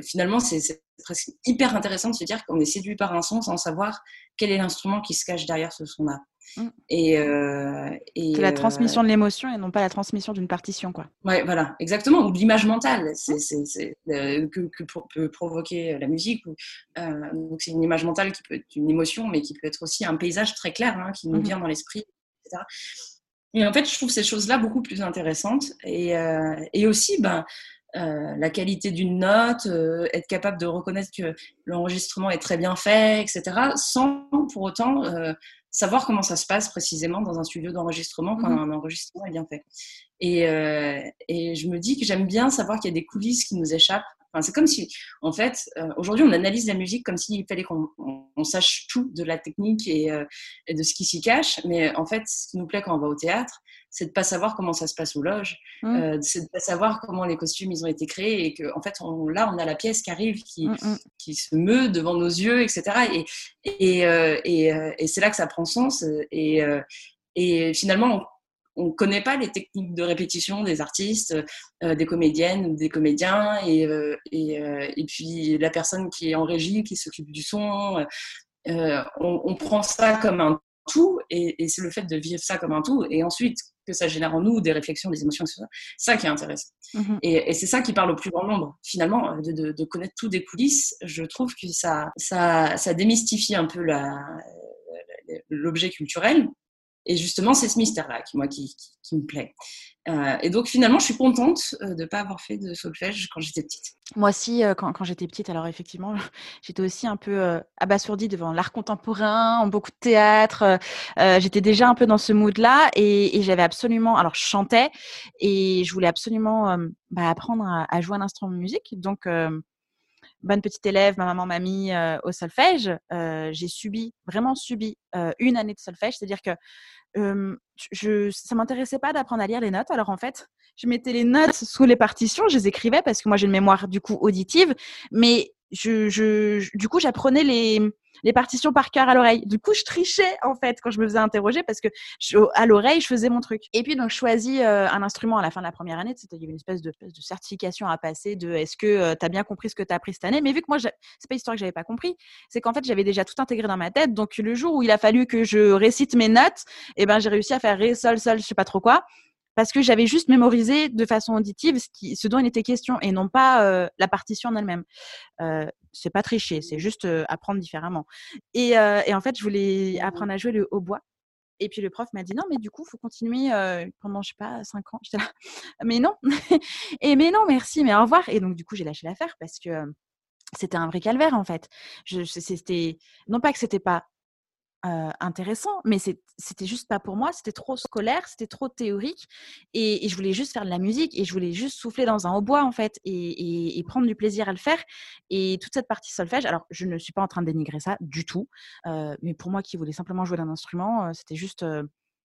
finalement, c'est presque hyper intéressant de se dire qu'on est séduit par un son sans savoir quel est l'instrument qui se cache derrière ce son-là. Mmh. Et, euh, c'est la transmission de l'émotion et non pas la transmission d'une partition, quoi. Ouais, voilà, exactement. Ou de l'image mentale, c'est, c'est, euh, que, que, peut provoquer la musique. Ou, euh, donc c'est une image mentale qui peut être une émotion, mais qui peut être aussi un paysage très clair hein, qui nous mmh vient dans l'esprit, etc. Et en fait, je trouve ces choses-là beaucoup plus intéressantes. Et, et aussi, ben, euh, la qualité d'une note, euh, être capable de reconnaître que l'enregistrement est très bien fait, etc., sans pour autant euh, savoir comment ça se passe précisément dans un studio d'enregistrement quand mmh un enregistrement est bien fait. Et, et je me dis que j'aime bien savoir qu'il y a des coulisses qui nous échappent. Enfin, c'est comme si, en fait, aujourd'hui, on analyse la musique comme s'il fallait qu'on sache tout de la technique et, et de ce qui s'y cache. Mais en fait, ce qui nous plaît quand on va au théâtre, c'est de pas savoir comment ça se passe aux loges, mmh. euh, c'est de pas savoir comment les costumes ils ont été créés et que en fait on, là on a la pièce qui arrive, qui, mmh, mmh. qui se meut devant nos yeux, etc. Et, et, euh, et, euh, et c'est là que ça prend sens. Et, et finalement on, ne connaît pas les techniques de répétition des artistes, des comédiennes ou des comédiens, et, et, et, puis la personne qui est en régie, qui s'occupe du son. On, on, prend ça comme un tout, et, et c'est le fait de vivre ça comme un tout, et ensuite que ça génère en nous des réflexions, des émotions, etc. Ça qui est intéressant. Mhm. Et, c'est ça qui parle au plus grand nombre. Finalement, de, de, connaître tout des coulisses, je trouve que ça, ça, ça démystifie un peu l'objet culturel. Et justement, c'est ce mystère-là qui, moi, qui, me plaît. Euh, et donc, finalement, je suis contente euh, de ne pas avoir fait de solfège quand j'étais petite. Moi aussi, euh, quand, j'étais petite, alors effectivement, j'étais aussi un peu abasourdie devant l'art contemporain, beaucoup de théâtre. j'étais déjà un peu dans ce mood-là et, et j'avais absolument, alors je chantais et je voulais absolument bah, apprendre à, à, jouer un instrument de musique. Donc, bonne petite élève, ma maman m'a mis euh, au solfège. Euh, j'ai subi, vraiment subi euh, une année de solfège. C'est-à-dire que je, ça m'intéressait pas d'apprendre à lire les notes. Alors en fait, je mettais les notes sous les partitions, je les écrivais parce que moi j'ai une mémoire du coup auditive, mais je, je, du coup, j'apprenais les, les partitions par cœur à l'oreille. Du coup, je trichais en fait quand je me faisais interroger parce que à l'oreille, je faisais mon truc. Et puis donc, je choisis euh, un instrument à la fin de la première année. C'était il y avait une espèce de, de certification à passer de est-ce que euh, tu as bien compris ce que tu as appris cette année? Mais vu que moi, c'est pas histoire que j'avais pas compris, c'est qu'en fait, j'avais déjà tout intégré dans ma tête. Donc le jour où il a fallu que je récite mes notes, et eh ben j'ai réussi à faire ré, sol, sol, je sais pas trop quoi parce que j'avais juste mémorisé de façon auditive ce, dont il était question et non pas euh, la partition en elle-même. Euh, c'est pas tricher, c'est juste euh, apprendre différemment. Et, en fait, je voulais apprendre à jouer le hautbois. Et puis le prof m'a dit non, mais du coup, faut continuer pendant je sais pas cinq ans. Là, mais non, et mais non, merci, mais au revoir. Et donc du coup, j'ai lâché l'affaire parce que c'était un vrai calvaire en fait. C'était non pas que c'était pas euh, intéressant, mais c'était juste pas pour moi, c'était trop scolaire, c'était trop théorique, et, je voulais juste faire de la musique, et je voulais juste souffler dans un hautbois, en fait, et, prendre du plaisir à le faire. Et toute cette partie solfège, alors je ne suis pas en train de dénigrer ça du tout, euh, mais pour moi qui voulais simplement jouer d'un instrument, euh, c'était juste...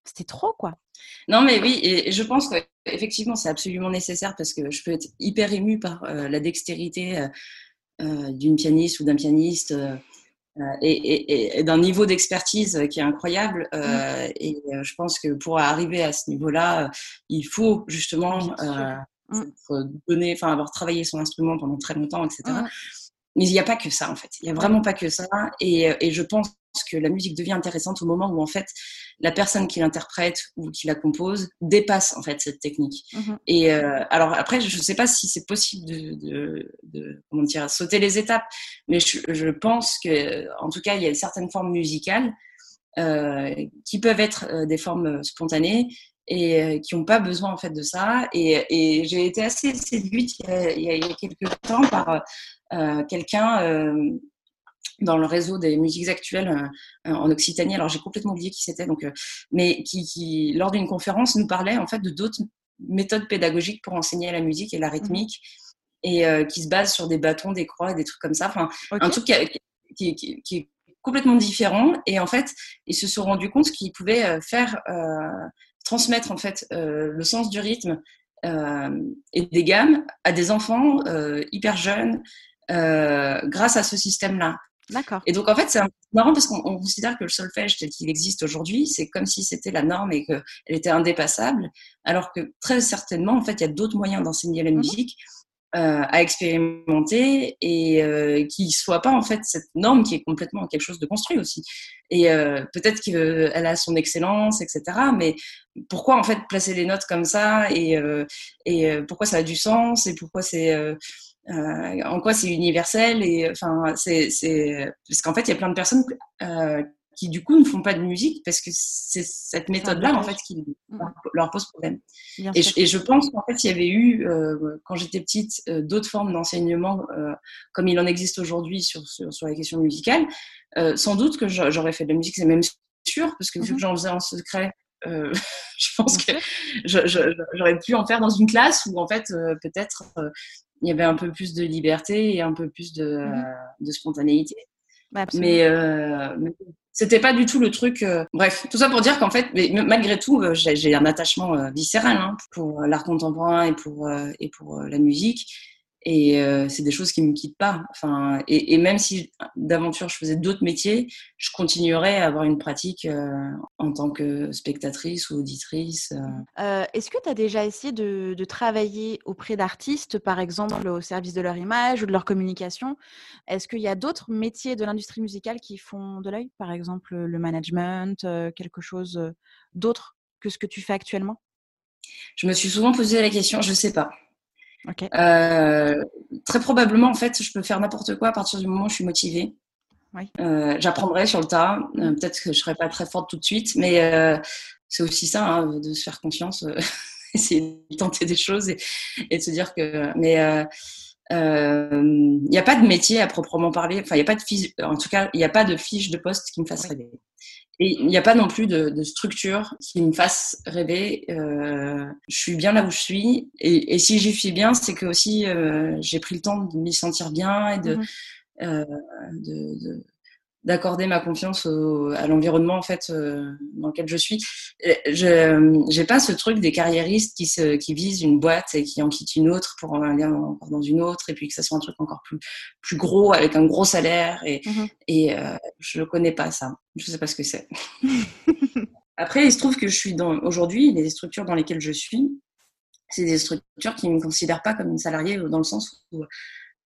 c'était trop, quoi. Non, mais oui, et je pense qu'effectivement, c'est absolument nécessaire parce que je peux être hyper émue par la dextérité d'une pianiste ou d'un pianiste euh, et, et, d'un niveau d'expertise qui est incroyable. Euh, mmh. Et euh, je pense que pour arriver à ce niveau-là, il faut justement mmh. donner, enfin avoir travaillé son instrument pendant très longtemps, etc. Mais il n'y a pas que ça en fait. Il n'y a vraiment pas que ça. Et, et je pense que la musique devient intéressante au moment où en fait la personne qui l'interprète ou qui la compose dépasse en fait cette technique. Mmh et euh, alors après, je ne sais pas si c'est possible de, de, comment dire sauter les étapes, mais je, je, pense que en tout cas il y a certaines formes musicales euh, qui peuvent être euh, des formes spontanées et euh, qui n'ont pas besoin en fait de ça. Et, et j'ai été assez séduite il y a, il y a quelques temps par euh, quelqu'un euh, dans le réseau des musiques actuelles en Occitanie. Alors j'ai complètement oublié qui c'était, donc, mais qui, qui lors d'une conférence nous parlait en fait de d'autres méthodes pédagogiques pour enseigner la musique et la rythmique, et euh, qui se basent sur des bâtons, des croix, des trucs comme ça. Enfin, un truc qui, qui, qui, est complètement différent. Et en fait, ils se sont rendus compte qu'ils pouvaient faire transmettre en fait le sens du rythme et des gammes à des enfants hyper jeunes grâce à ce système-là. D'accord. Et donc, en fait, c'est marrant parce qu'on considère que le solfège tel qu'il existe aujourd'hui, c'est comme si c'était la norme et qu'elle était indépassable, alors que très certainement, en fait, il y a d'autres moyens d'enseigner la mmh musique. Euh, à expérimenter et euh, qui soit pas en fait cette norme qui est complètement quelque chose de construit aussi. Et euh, peut-être qu'elle a son excellence, etc. Mais pourquoi en fait placer les notes comme ça et, euh, et pourquoi ça a du sens et pourquoi c'est euh, en quoi c'est universel et enfin c'est parce qu'en fait il y a plein de personnes euh, qui du coup ne font pas de musique parce que c'est cette méthode là en fait qui mmh. leur pose problème. Et je, et je, pense qu'en fait il y avait eu euh, quand j'étais petite euh, d'autres formes d'enseignement euh, comme il en existe aujourd'hui sur, sur, sur la question musicale sans doute que j'aurais fait de la musique c'est même sûr parce que vu que mmh j'en faisais en secret euh, je pense que j'aurais pu en faire dans une classe où en fait peut-être il y avait un peu plus de liberté et un peu plus de, mmh de spontanéité. mais, euh, mais c'était pas du tout le truc. Euh, bref, tout ça pour dire qu'en fait, mais, malgré tout, euh, j'ai un attachement euh, viscéral hein, pour l'art contemporain et pour, et pour la musique. Et euh, c'est des choses qui me quittent pas. Enfin, et, et même si d'aventure je faisais d'autres métiers, je continuerais à avoir une pratique euh, en tant que spectatrice ou auditrice. Euh. est-ce que tu as déjà essayé de, de travailler auprès d'artistes, par exemple au service de leur image ou de leur communication? Est-ce qu'il y a d'autres métiers de l'industrie musicale qui font de l'œil, par exemple le management, quelque chose d'autre que ce que tu fais actuellement? Je me suis souvent posé la question, je sais pas. Euh, très probablement, en fait, je peux faire n'importe quoi à partir du moment où je suis motivée. Euh, j'apprendrai sur le tas. Euh, peut-être que je serai pas très forte tout de suite, mais c'est aussi ça, hein, de se faire confiance, essayer de tenter des choses et, et de se dire que. Mais il n'y a pas de métier à proprement parler. Enfin, il a pas de fiche. En tout cas, il n'y a pas de fiche de poste qui me fasse rêver. Et il n'y a pas non plus de, de, structure qui me fasse rêver. Euh, je suis bien là où je suis. Et, et si j'y suis bien, c'est que aussi euh, j'ai pris le temps de m'y sentir bien et de, mmh euh, de, de d'accorder ma confiance au, à l'environnement en fait euh, dans lequel je suis. Je j'ai pas ce truc des carriéristes qui se qui visent une boîte et qui en quittent une autre pour en aller encore dans une autre et puis que ça soit un truc encore plus plus gros avec un gros salaire et mmh et euh, je connais pas ça. Je sais pas ce que c'est. Après, il se trouve que je suis dans aujourd'hui les structures dans lesquelles je suis, c'est des structures qui me considèrent pas comme une salariée dans le sens où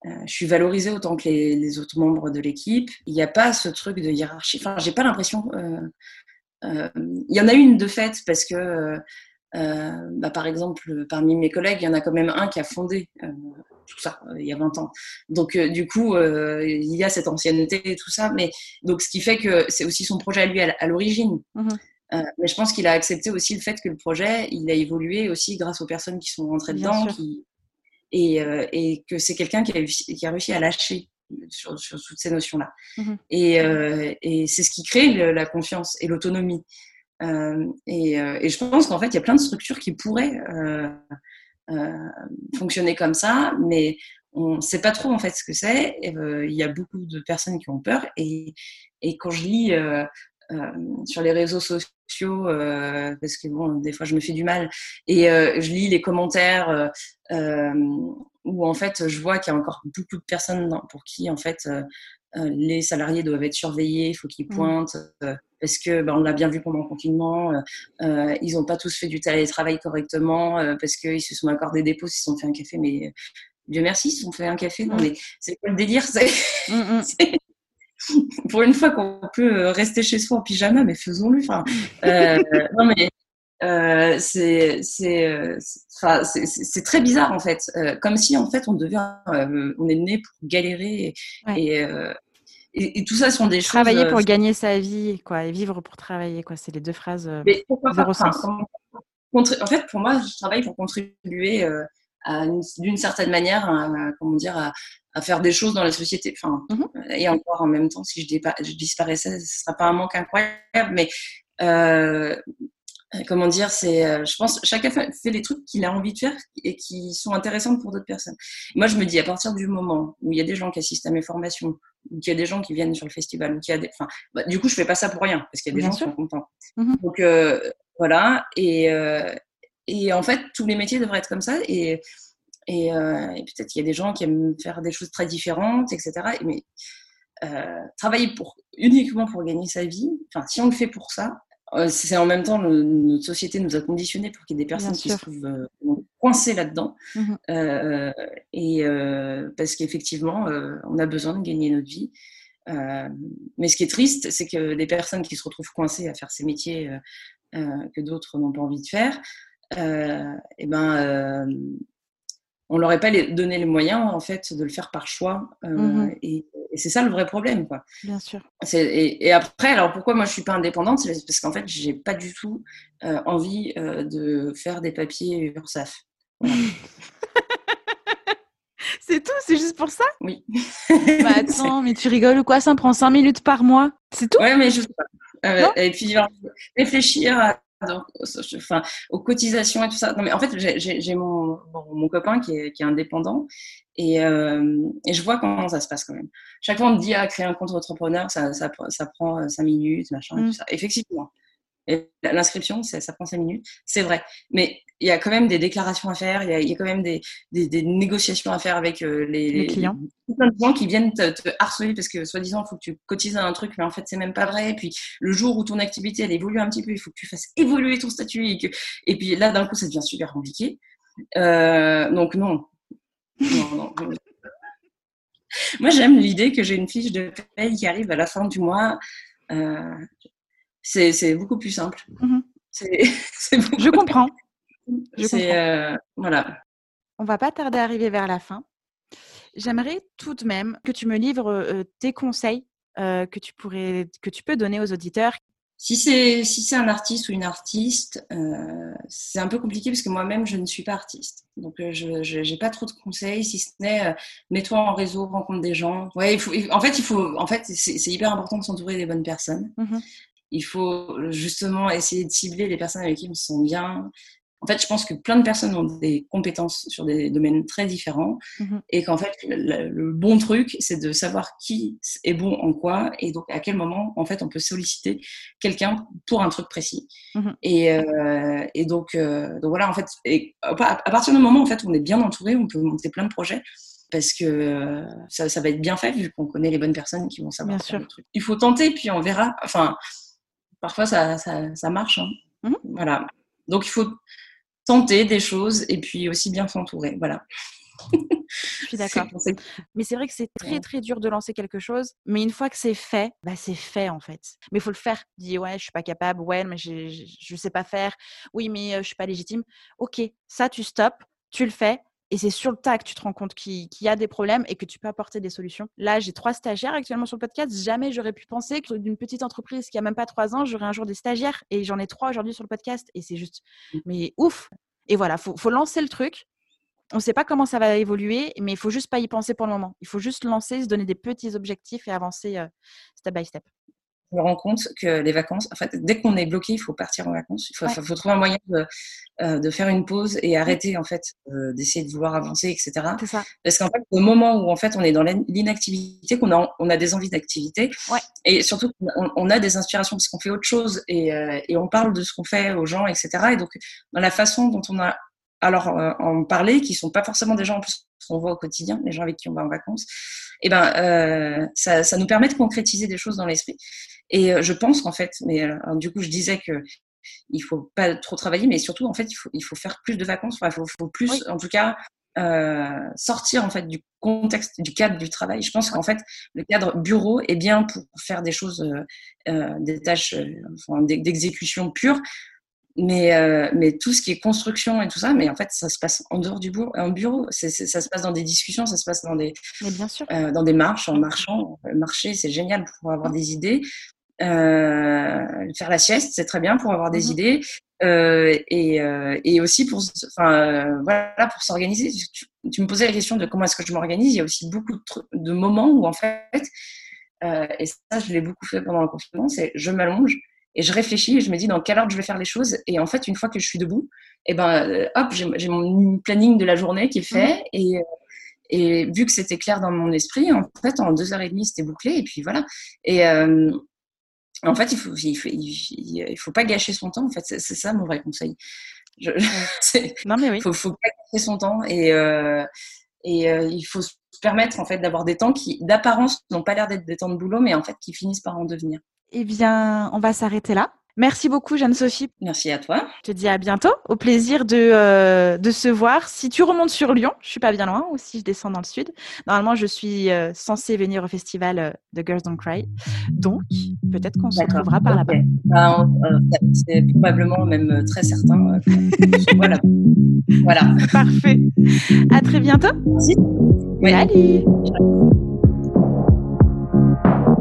je suis valorisée autant que les, les autres membres de l'équipe. Il n'y a pas ce truc de hiérarchie. Enfin, j'ai pas l'impression. Euh, euh, il y en a une de fait parce que, bah, par exemple, parmi mes collègues, il y en a quand même un qui a fondé tout ça il y a 20 ans. Donc, du coup, il y a cette ancienneté et tout ça. Mais donc, ce qui fait que c'est aussi son projet à lui à, l'origine. Mmh mais je pense qu'il a accepté aussi le fait que le projet, il a évolué aussi grâce aux personnes qui sont rentrées dedans, qui, et, euh, et que c'est quelqu'un qui, qui, a réussi à lâcher sur, sur toutes ces notions-là. Mmh et, euh, et c'est ce qui crée la confiance et l'autonomie. Euh, et, et, je pense qu'en fait, il y a plein de structures qui pourraient fonctionner comme ça, mais on ne sait pas trop en fait ce que c'est. Il y a beaucoup de personnes qui ont peur. Et, et quand je lis sur les réseaux sociaux, parce que bon, des fois je me fais du mal, et je lis les commentaires euh, où en fait je vois qu'il y a encore beaucoup de personnes pour qui en fait euh, euh, les salariés doivent être surveillés, il faut qu'ils mmh. pointent, parce que ben, on l'a bien vu pendant le confinement, ils n'ont pas tous fait du télétravail correctement, parce qu'ils se sont accordés des pauses, ils se sont fait un café, mais Dieu merci, ils se sont fait un café. Non, mmh. mais c'est quoi le délire mmh, Pour une fois qu'on peut rester chez soi en pyjama, mais faisons-le. Enfin, non, mais euh, c'est c'est très bizarre en fait, euh, comme si en fait on devient, euh, on est né pour galérer et, euh, et, et, tout ça sont des travailler choses. Travailler pour gagner sa vie, quoi, et vivre pour travailler, quoi. C'est les deux phrases. Mais pourquoi pas, enfin, En fait, pour moi, je travaille pour contribuer d'une certaine manière, à, comment dire, à, à, faire des choses dans la société. Enfin, mmh et encore en même temps, si je, je disparaissais, ce serait pas un manque incroyable, mais euh, comment dire, c'est, euh, je pense, chacun fait, les trucs qu'il a envie de faire et qui sont intéressants pour d'autres personnes. Moi, je me dis, à partir du moment où il y a des gens qui assistent à mes formations, ou qu'il y a des gens qui viennent sur le festival, ou qu'il y a des, enfin, bah, du coup, je fais pas ça pour rien, parce qu'il y a des gens qui sont contents. Mmh Donc, euh, voilà. Et, euh, et en fait, tous les métiers devraient être comme ça. Et, et, peut-être qu'il y a des gens qui aiment faire des choses très différentes, etc. Mais travailler pour, uniquement pour gagner sa vie, enfin, si on le fait pour ça, c'est en même temps, notre société nous a conditionnés pour qu'il y ait des personnes qui se trouvent coincées là-dedans. Mmh et parce qu'effectivement, on a besoin de gagner notre vie. Euh, mais ce qui est triste, c'est que des personnes qui se retrouvent coincées à faire ces métiers euh, euh, que d'autres n'ont pas envie de faire, eh ben, on leur pas donné les moyens en fait de le faire par choix. Mmh et, c'est ça le vrai problème, quoi. Bien sûr. Et, et, après, alors pourquoi moi je suis pas indépendante C'est parce qu'en fait, j'ai pas du tout envie de faire des papiers URSAF. Voilà. C'est tout C'est juste pour ça? Oui. bah attends, mais tu rigoles ou quoi? Ça me prend 5 minutes par mois. C'est tout? Ouais, mais je sais pas. Euh, et puis réfléchir à, enfin, aux cotisations et tout ça. Non, mais en fait, j'ai mon, mon, copain qui est, qui est indépendant et, euh, et, je vois comment ça se passe quand même. Chaque fois, on me dit à ah, créer un compte entrepreneur, ça, ça, ça prend 5 minutes, machin, et tout mm. ça. Effectivement. L'inscription, ça, ça prend 5 minutes, c'est vrai. Mais il y a quand même des déclarations à faire, il y a, il y a quand même des, des, des, négociations à faire avec euh, les, les, clients. Plein de gens qui viennent te, te harceler parce que soi-disant, il faut que tu cotises un truc, mais en fait, c'est même pas vrai. Et puis, le jour où ton activité, elle évolue un petit peu, il faut que tu fasses évoluer ton statut. Et, que, et puis là, d'un coup, ça devient super compliqué. Euh, donc, non. non, non. Moi, j'aime l'idée que j'ai une fiche de paye qui arrive à la fin du mois. Euh, c'est beaucoup plus simple. Je comprends. C'est euh, voilà. On va pas tarder à arriver vers la fin. J'aimerais tout de même que tu me livres euh, tes conseils euh, que tu pourrais, que tu peux donner aux auditeurs. Si c'est si c'est un artiste ou une artiste, c'est un peu compliqué parce que moi-même je ne suis pas artiste, donc je n'ai pas trop de conseils si ce n'est mets-toi en réseau, rencontre des gens. Ouais, il faut, en fait il faut en fait c'est hyper important de s'entourer des bonnes personnes. Mmh il faut justement essayer de cibler les personnes avec qui on se sent bien, en fait, je pense que plein de personnes ont des compétences sur des domaines très différents mhm. et qu'en fait, le, bon truc, c'est de savoir qui est bon en quoi et donc à quel moment, en fait, on peut solliciter quelqu'un pour un truc précis. Mhm. Et, euh, et donc, euh, donc, voilà, en fait, et à partir du moment où en fait, on est bien entouré, on peut monter plein de projets parce que euh, ça, ça, va être bien fait vu qu'on connaît les bonnes personnes qui vont savoir bien sûr. le truc. Il faut tenter, puis on verra. Enfin, parfois, ça, ça, ça marche. Hein. Mhm. Voilà. Donc, il faut tenter des choses et puis aussi bien s'entourer. Voilà. Je suis d'accord. Mais c'est vrai que c'est très très dur de lancer quelque chose. Mais une fois que c'est fait, bah c'est fait en fait. Mais il faut le faire. Dis ouais, je suis pas capable. Ouais, mais je ne sais pas faire. Oui, mais euh, je suis pas légitime. Ok, ça tu stops, tu le fais. Et c'est sur le tas que tu te rends compte qu'il y a des problèmes et que tu peux apporter des solutions. Là, j'ai trois stagiaires actuellement sur le podcast. Jamais j'aurais pu penser que d'une petite entreprise qui a même pas trois ans, j'aurais un jour des stagiaires. Et j'en ai trois aujourd'hui sur le podcast. Et c'est juste, mmh. mais ouf. Et voilà, faut, faut lancer le truc. On ne sait pas comment ça va évoluer, mais il faut juste pas y penser pour le moment. Il faut juste lancer, se donner des petits objectifs et avancer euh, step by step je me rends compte que les vacances, en fait, dès qu'on est bloqué, il faut partir en vacances. Il faut, faut trouver un moyen de, euh, de, faire une pause et arrêter, en fait, euh, d'essayer de vouloir avancer, etc. Ça. Parce qu'en fait, au moment où, en fait, on est dans l'inactivité, qu'on a, on a des envies d'activité, ouais. et surtout, on, on, a des inspirations parce qu'on fait autre chose et, euh, et on parle de ce qu'on fait aux gens, etc. Et donc, dans la façon dont on a alors euh, en parler, qui sont pas forcément des gens en plus qu'on voit au quotidien, les gens avec qui on va en vacances, et eh ben euh, ça, ça, nous permet de concrétiser des choses dans l'esprit. Et euh, je pense qu'en fait, mais euh, du coup je disais que il faut pas trop travailler, mais surtout en fait il faut il faut faire plus de vacances, enfin, il faut, faut plus, en tout cas. Euh, sortir en fait du contexte du cadre du travail. Je pense qu'en fait le cadre bureau est bien pour faire des choses, euh, des tâches enfin, d'exécution pure, mais, euh, mais tout ce qui est construction et tout ça, mais en fait, ça se passe en dehors du bureau. En bureau, ça se passe dans des discussions, ça se passe dans des, bien sûr. Euh, dans des marches, en marchant. Marcher, c'est génial pour avoir des idées. Euh, faire la sieste, c'est très bien pour avoir des mhm. idées. Euh, et, euh, et, aussi pour, enfin, voilà, pour s'organiser. Tu, tu, me posais la question de comment est-ce que je m'organise. Il y a aussi beaucoup de, de moments où, en fait, et ça, je l'ai beaucoup fait pendant le confinement, c'est je m'allonge et je réfléchis et je me dis dans quelle ordre je vais faire les choses. Et en fait, une fois que je suis debout, et eh ben, euh, hop, j'ai mon planning de la journée qui est fait. Et, euh, et vu que c'était clair dans mon esprit, en fait, en deux heures et demie, c'était bouclé. Et puis voilà. Et euh, en fait, il faut, il faut, il faut, pas gâcher son temps. En fait, c'est ça mon vrai conseil. non mais oui. Faut, faut passer son temps et euh, et euh, il faut se permettre en fait d'avoir des temps qui d'apparence n'ont pas l'air d'être des temps de boulot, mais en fait qui finissent par en devenir. Eh bien, on va s'arrêter là. Merci beaucoup, Jeanne-Sophie. Merci à toi. Je te dis à bientôt. Au plaisir de, euh, de se voir. Si tu remontes sur Lyon, je suis pas bien loin, ou si je descends dans le sud. Normalement, je suis euh, censée venir au festival euh, de Girls Don't Cry. Donc, peut-être qu'on se retrouvera par là-bas. Ben, c'est probablement même très certain. voilà. voilà. Parfait. À très bientôt. Merci. Salut.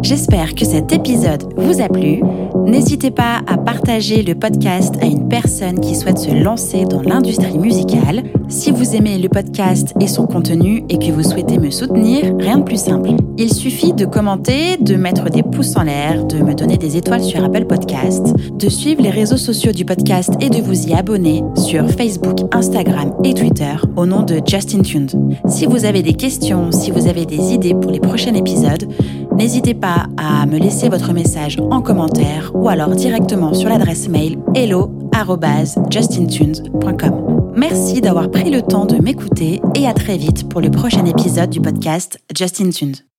J'espère que cet épisode vous a plu. N'hésitez pas à partager le podcast à une personne qui souhaite se lancer dans l'industrie musicale. Si vous aimez le podcast et son contenu et que vous souhaitez me soutenir, rien de plus simple. Il suffit de commenter, de mettre des pouces en l'air, de me donner des étoiles sur Apple Podcast, de suivre les réseaux sociaux du podcast et de vous y abonner sur Facebook, Instagram et Twitter au nom de Justin Tuned. Si vous avez des questions, si vous avez des idées pour les prochains épisodes, N'hésitez pas à me laisser votre message en commentaire ou alors directement sur l'adresse mail hello@justintunes.com. Merci d'avoir pris le temps de m'écouter et à très vite pour le prochain épisode du podcast Justin Tunes.